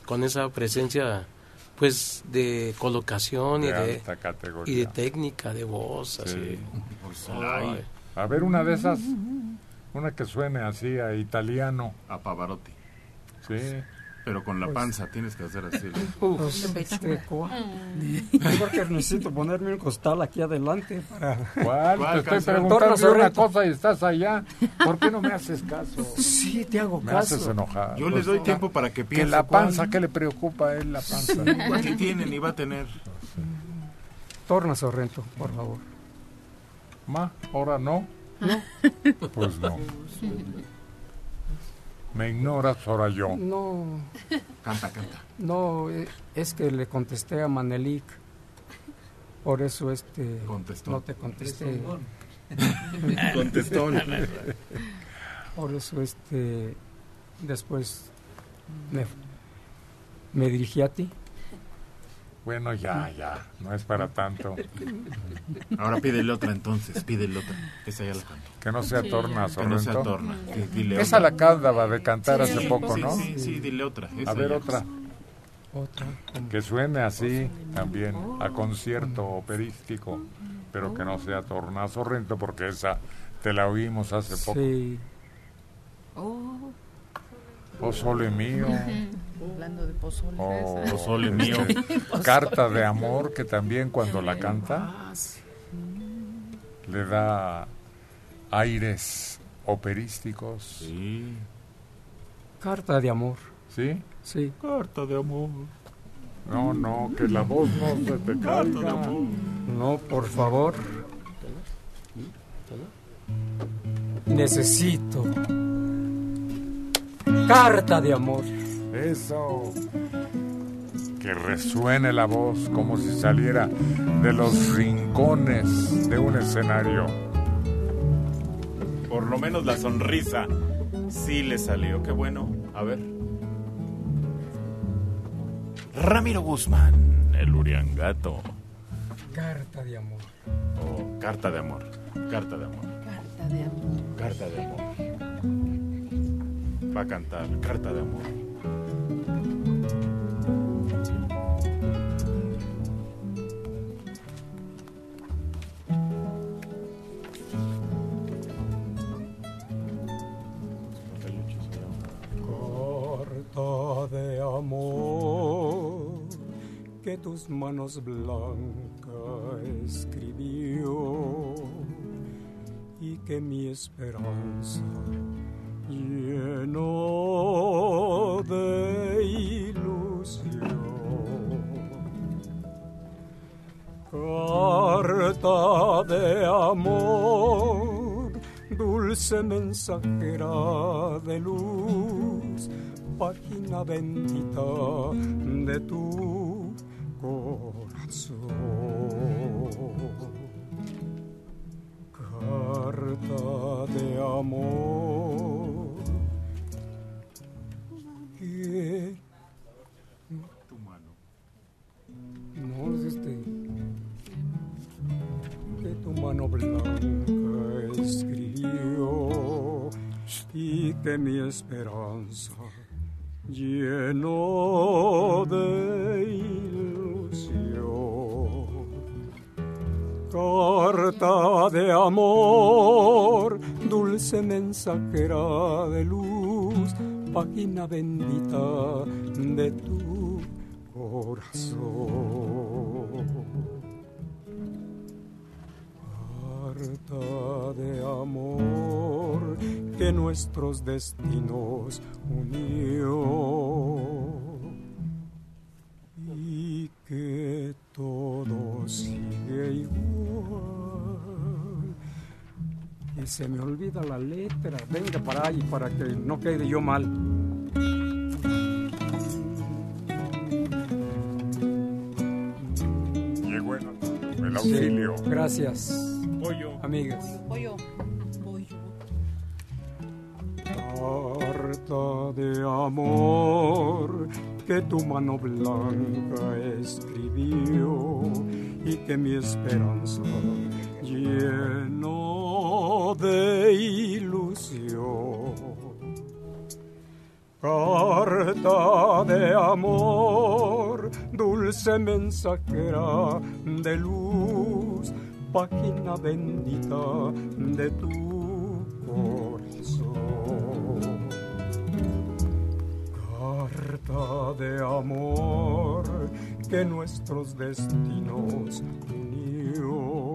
E: Con esa presencia, pues, de colocación y
A: De
E: de,
A: alta categoría.
E: y de técnica de voz,
A: Sí.
E: así.
A: Ay. A ver una de esas, una que suene así a italiano.
R: A Pavarotti.
A: Sí.
R: Pero con la
W: Pues-
R: panza tienes que hacer así.
W: Pues, este. Porque necesito ponerme un costal aquí adelante para...
A: ¿Cuál? Te estoy preguntando una cosa y estás allá. ¿Por qué no me haces caso?
W: Sí, te hago
A: Me
W: caso.
A: haces enojar.
R: Yo le doy tiempo para que piense
A: Que la
R: cuál.
A: panza, ¿qué le preocupa a él la panza?
R: ¿Qué tiene ni va a tener?
W: Torna Sorrento, por favor.
A: Ma, ahora no.
W: ¿No?
A: Pues no. Me ignoras ahora yo.
W: No,
R: Canta, canta.
W: no, eh, es que le contesté a Manelik. Por eso este
R: Contestó.
W: no te contesté.
R: Contestón.
W: Por eso este después me, me dirigí a ti.
A: Bueno, ya, ya. No es para tanto.
R: Ahora pídele otra entonces, pídele otra. Esa ya la canto.
A: Que no sea torna,
R: Que no sea torna. Sí, dile
A: Esa
R: otra.
A: la acaba de cantar
R: Sí,
A: hace poco,
R: sí,
A: ¿no?
R: Sí, sí, dile otra.
A: A ver
R: ya.
A: otra.
W: Otra.
A: Que suene así también, a concierto operístico, pero que no sea torna Sorrento, porque esa te la oímos hace poco.
W: Sí.
B: Oh.
A: Oh, sole mío.
C: Hablando de pozole.
A: Oh,
R: Pozole mío.
A: Carta de amor, que también cuando la canta le da aires operísticos.
R: Sí.
W: Carta de amor.
A: ¿Sí?
W: Sí.
R: Carta de amor.
A: No, no, que la voz no se te caiga.
W: No, por favor. Necesito. Carta de amor.
A: Eso. Que resuene la voz como si saliera de los rincones de un escenario.
R: Por lo menos la sonrisa sí le salió. Qué bueno. A ver. Ramiro Guzmán, el Uriangato.
W: Carta de amor.
R: Oh, carta de amor. Carta de amor.
B: Carta de amor.
R: Carta de amor. Va a cantar Carta de amor.
V: Carta de amor que tus manos blancas escribió y que mi esperanza llenó de ilusión. Carta de amor, dulce mensajera de luz, página bendita de tu corazón. Carta de amor
R: tu mano.
W: No es este. Que tu mano blanca escribió
V: y que mi esperanza llenó de ilusión. Carta de amor, dulce mensajera de luz, página bendita de tu corazón. Carta de amor que nuestros destinos unió y que todo sigue igual.
W: Y se me olvida la letra. Venga para ahí para que no quede yo mal.
A: Llegó el, el auxilio.
W: Sí, gracias.
R: Pollo.
W: Amigas.
C: Pollo.
V: Carta de amor que tu mano blanca escribió y que mi esperanza llenó de ilusión. Carta de amor, dulce mensajera de luz, página bendita de tu corazón. Carta de amor que nuestros destinos unió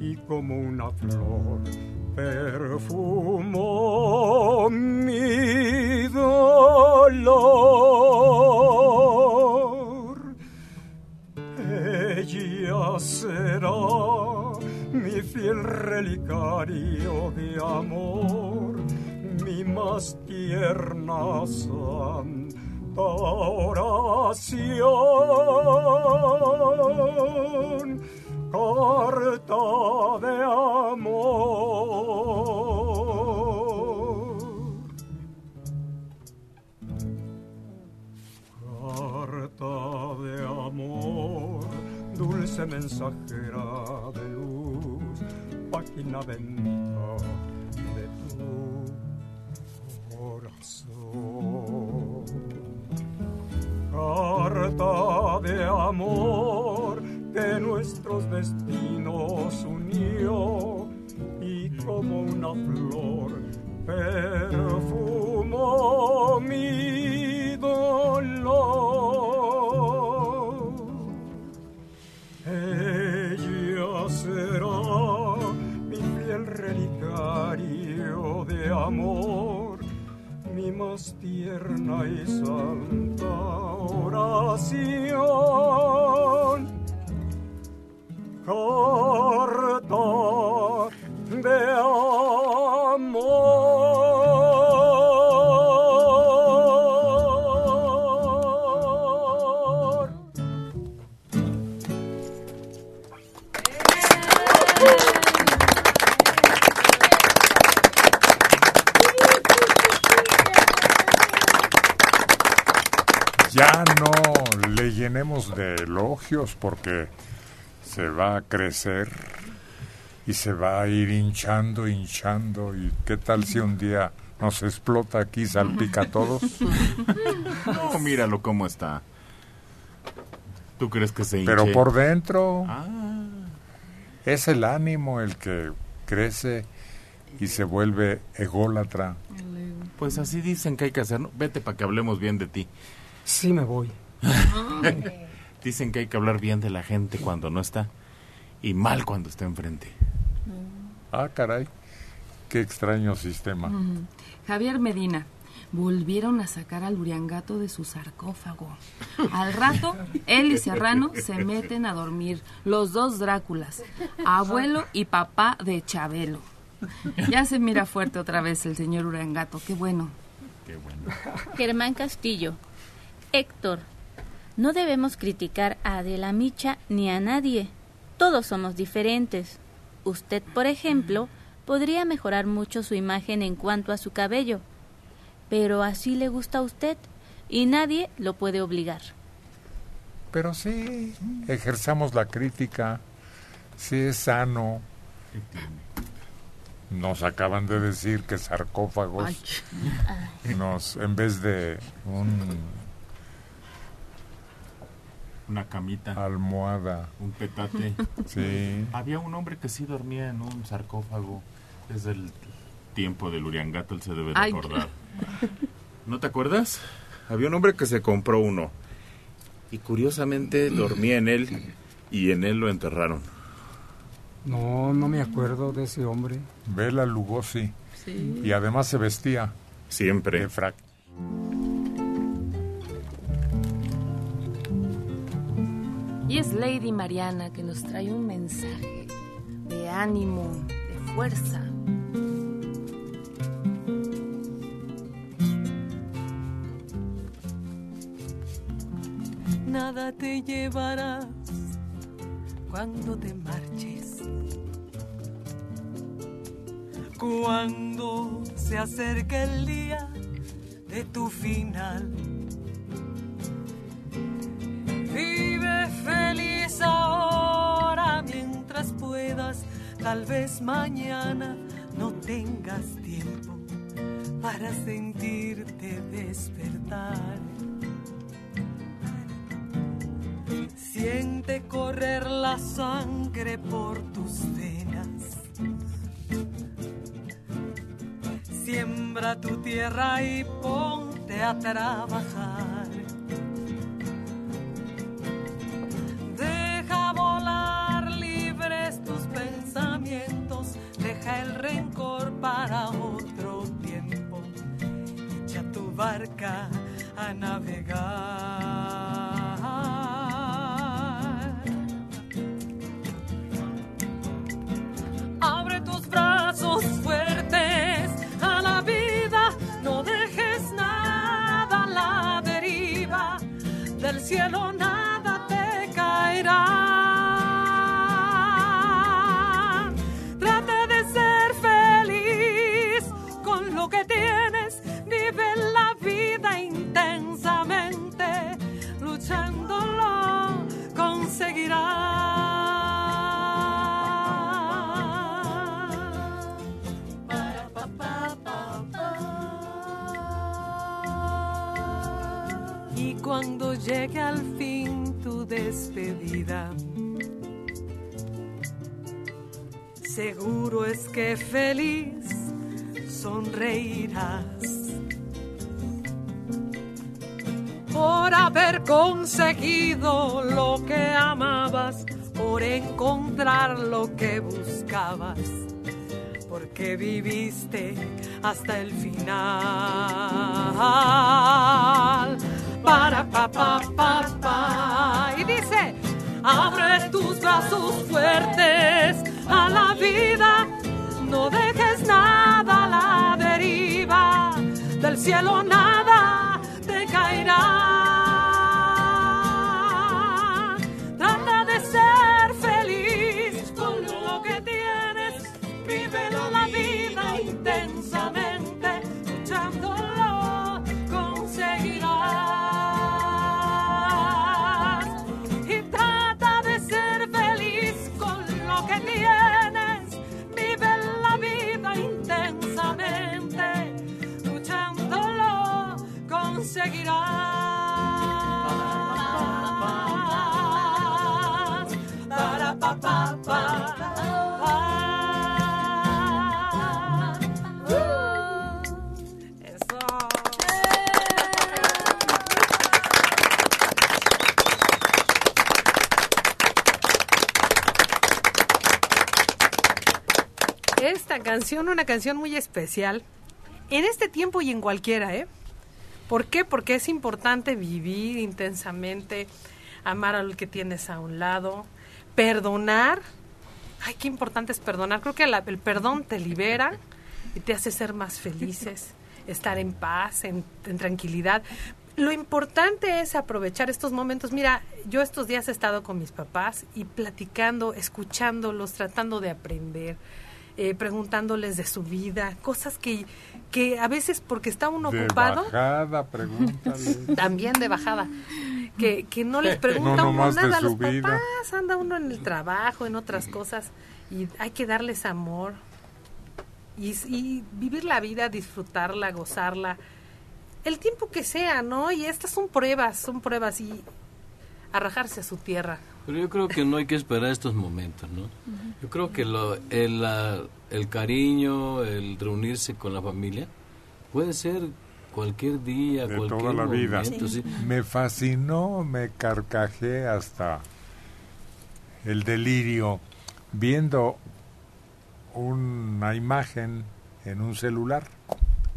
V: y como una flor perfumó mi dolor. Ella será mi fiel relicario de amor, mi más tierna santa oración. Carta de amor. Carta de amor, dulce mensajera de luz, página bendita de tu corazón. Carta de amor nuestros destinos unió y como una flor perfumó mi dolor. Ella será mi fiel relicario de amor, mi más tierna y santa oración. Carta de amor.
A: Ya no le llenemos de elogios porque se va a crecer y se va a ir hinchando, hinchando. ¿Y qué tal si un día nos explota aquí, salpica a todos?
R: No, míralo cómo está. ¿Tú crees que se hinche?
A: Pero por dentro
R: Ah,
A: es el ánimo el que crece y se vuelve ególatra.
R: pues así dicen que hay que hacer. ¿no? Vete para que hablemos bien de ti.
V: Sí me voy.
R: Dicen que hay que hablar bien de la gente cuando no está y mal cuando está enfrente.
A: Ah, caray. Qué extraño sistema.
B: Javier Medina. Volvieron a sacar al Uriangato de su sarcófago. Al rato, él y Serrano se meten a dormir, los dos Dráculas, abuelo y papá de Chabelo. Ya se mira fuerte otra vez el señor Uriangato, qué bueno.
I: Germán Castillo. Héctor, no debemos criticar a Adela Micha ni a nadie. Todos somos diferentes. Usted, por ejemplo, podría mejorar mucho su imagen en cuanto a su cabello. Pero así le gusta a usted y nadie lo puede obligar.
A: Pero sí, ejerzamos la crítica. Sí es sano. Nos acaban de decir que sarcófagos nos, en vez de un
R: Una camita.
A: almohada.
R: Un petate.
A: Sí.
R: Había un hombre que sí dormía en un sarcófago desde el tiempo del Uriangato, él se debe
B: Ay.
R: recordar. ¿No te acuerdas? Había un hombre que se compró uno y curiosamente dormía en él y en él lo enterraron.
V: No, no me acuerdo de ese hombre.
A: Bela Lugosi.
V: Sí.
A: Y además se vestía.
R: Siempre.
A: De frac.
B: Y es Lady Mariana que nos trae un mensaje de ánimo, de fuerza.
M: nada te llevarás cuando te marches. Cuando se acerque el día de tu final. Tal vez mañana no tengas tiempo para sentirte despertar. Siente correr la sangre por tus venas. Siembra tu tierra y ponte a trabajar. God. Despedida, seguro es que feliz sonreirás. Por haber conseguido lo que amabas, por encontrar lo que buscabas porque viviste hasta el final. Para pa pa pa pa abre tus brazos fuertes a la vida, no dejes nada a la deriva, del cielo nada
N: Esta canción, una canción muy especial, en este tiempo y en cualquiera, ¿eh? ¿Por qué? Porque es importante vivir intensamente, amar al que tienes a un lado, perdonar Ay, qué importante es perdonar. Creo que la- el perdón te libera y te hace ser más felices, estar en paz, en, en tranquilidad. Lo importante es aprovechar estos momentos. Mira, yo estos días he estado con mis papás y platicando, escuchándolos, tratando de aprender, eh, preguntándoles de su vida, cosas que, que a veces porque está uno
A: De
N: ocupado,
A: bajada,
N: también de bajada, que, que no les pregunta uno nada a los
A: vida.
N: papás, anda uno en el trabajo, en otras cosas, y hay que darles amor y, y vivir la vida, disfrutarla, gozarla, el tiempo que sea, ¿no? Y estas son pruebas, son pruebas y arrajarse a su tierra.
F: Pero yo creo que no hay que esperar estos momentos, ¿no? Yo creo que lo, el, la- el cariño, el reunirse con la familia, puede ser cualquier día,
A: de
F: cualquier
A: toda la vida.
F: momento, sí.
A: Me fascinó, me carcajé hasta el delirio viendo una imagen en un celular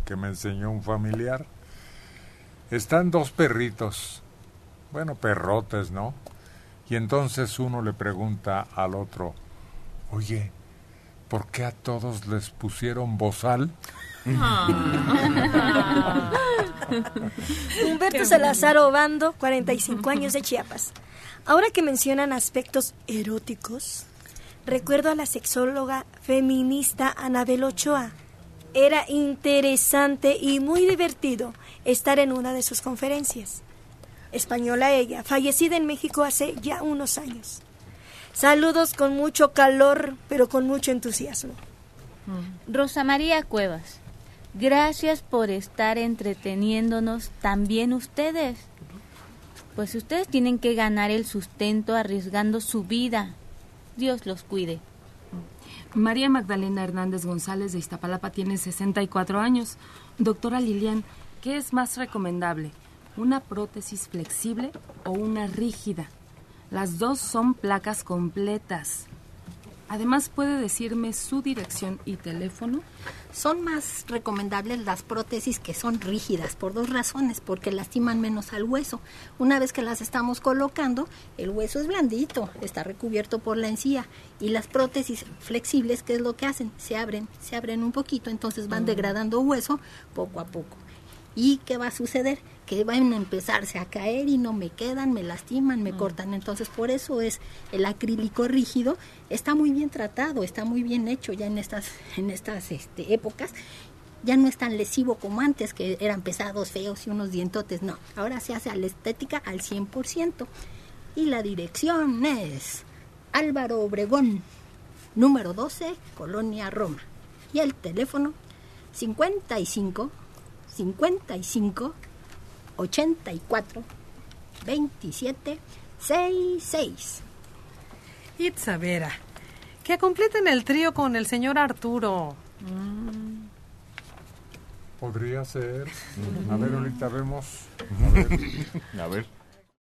A: que me enseñó un familiar. Están dos perritos, bueno, perrotes, ¿no? Y entonces uno le pregunta al otro, oye, ¿por qué a todos les pusieron bozal?
G: Humberto Salazar Obando, 45 años de Chiapas. Ahora que mencionan aspectos eróticos, recuerdo a la sexóloga feminista Anabel Ochoa. Era interesante y muy divertido estar en una de sus conferencias. Española ella, fallecida en México hace ya unos años. Saludos con mucho calor, pero con mucho entusiasmo.
I: Rosa María Cuevas, gracias por estar entreteniéndonos también ustedes. Pues ustedes tienen que ganar el sustento arriesgando su vida. Dios los cuide.
B: María Magdalena Hernández González de Iztapalapa tiene 64 años. Doctora Lilian, ¿qué es más recomendable? ¿Una prótesis flexible o una rígida? Las dos son placas completas. Además, ¿puede decirme su dirección y teléfono?
J: Son más recomendables las prótesis que son rígidas por dos razones, porque lastiman menos al hueso. Una vez que las estamos colocando, el hueso es blandito, está recubierto por la encía y las prótesis flexibles, ¿qué es lo que hacen? Se abren, se abren un poquito, entonces van
B: Mm.
J: degradando hueso poco a poco. ¿Y qué va a suceder? Que van a empezarse a caer y no me quedan, me lastiman, me cortan. Entonces, por eso es el acrílico rígido. Está muy bien tratado, está muy bien hecho ya en estas, en estas este, épocas. Ya no es tan lesivo como antes, que eran pesados, feos y unos dientotes. No, ahora se hace a la estética al 100%. Y la dirección es Álvaro Obregón, número 12, Colonia Roma. Y el teléfono 55 55 84 27 66.
N: Itza Vera, que completen el trío con el señor Arturo.
A: Podría ser. A ver, ahorita vemos.
R: A ver.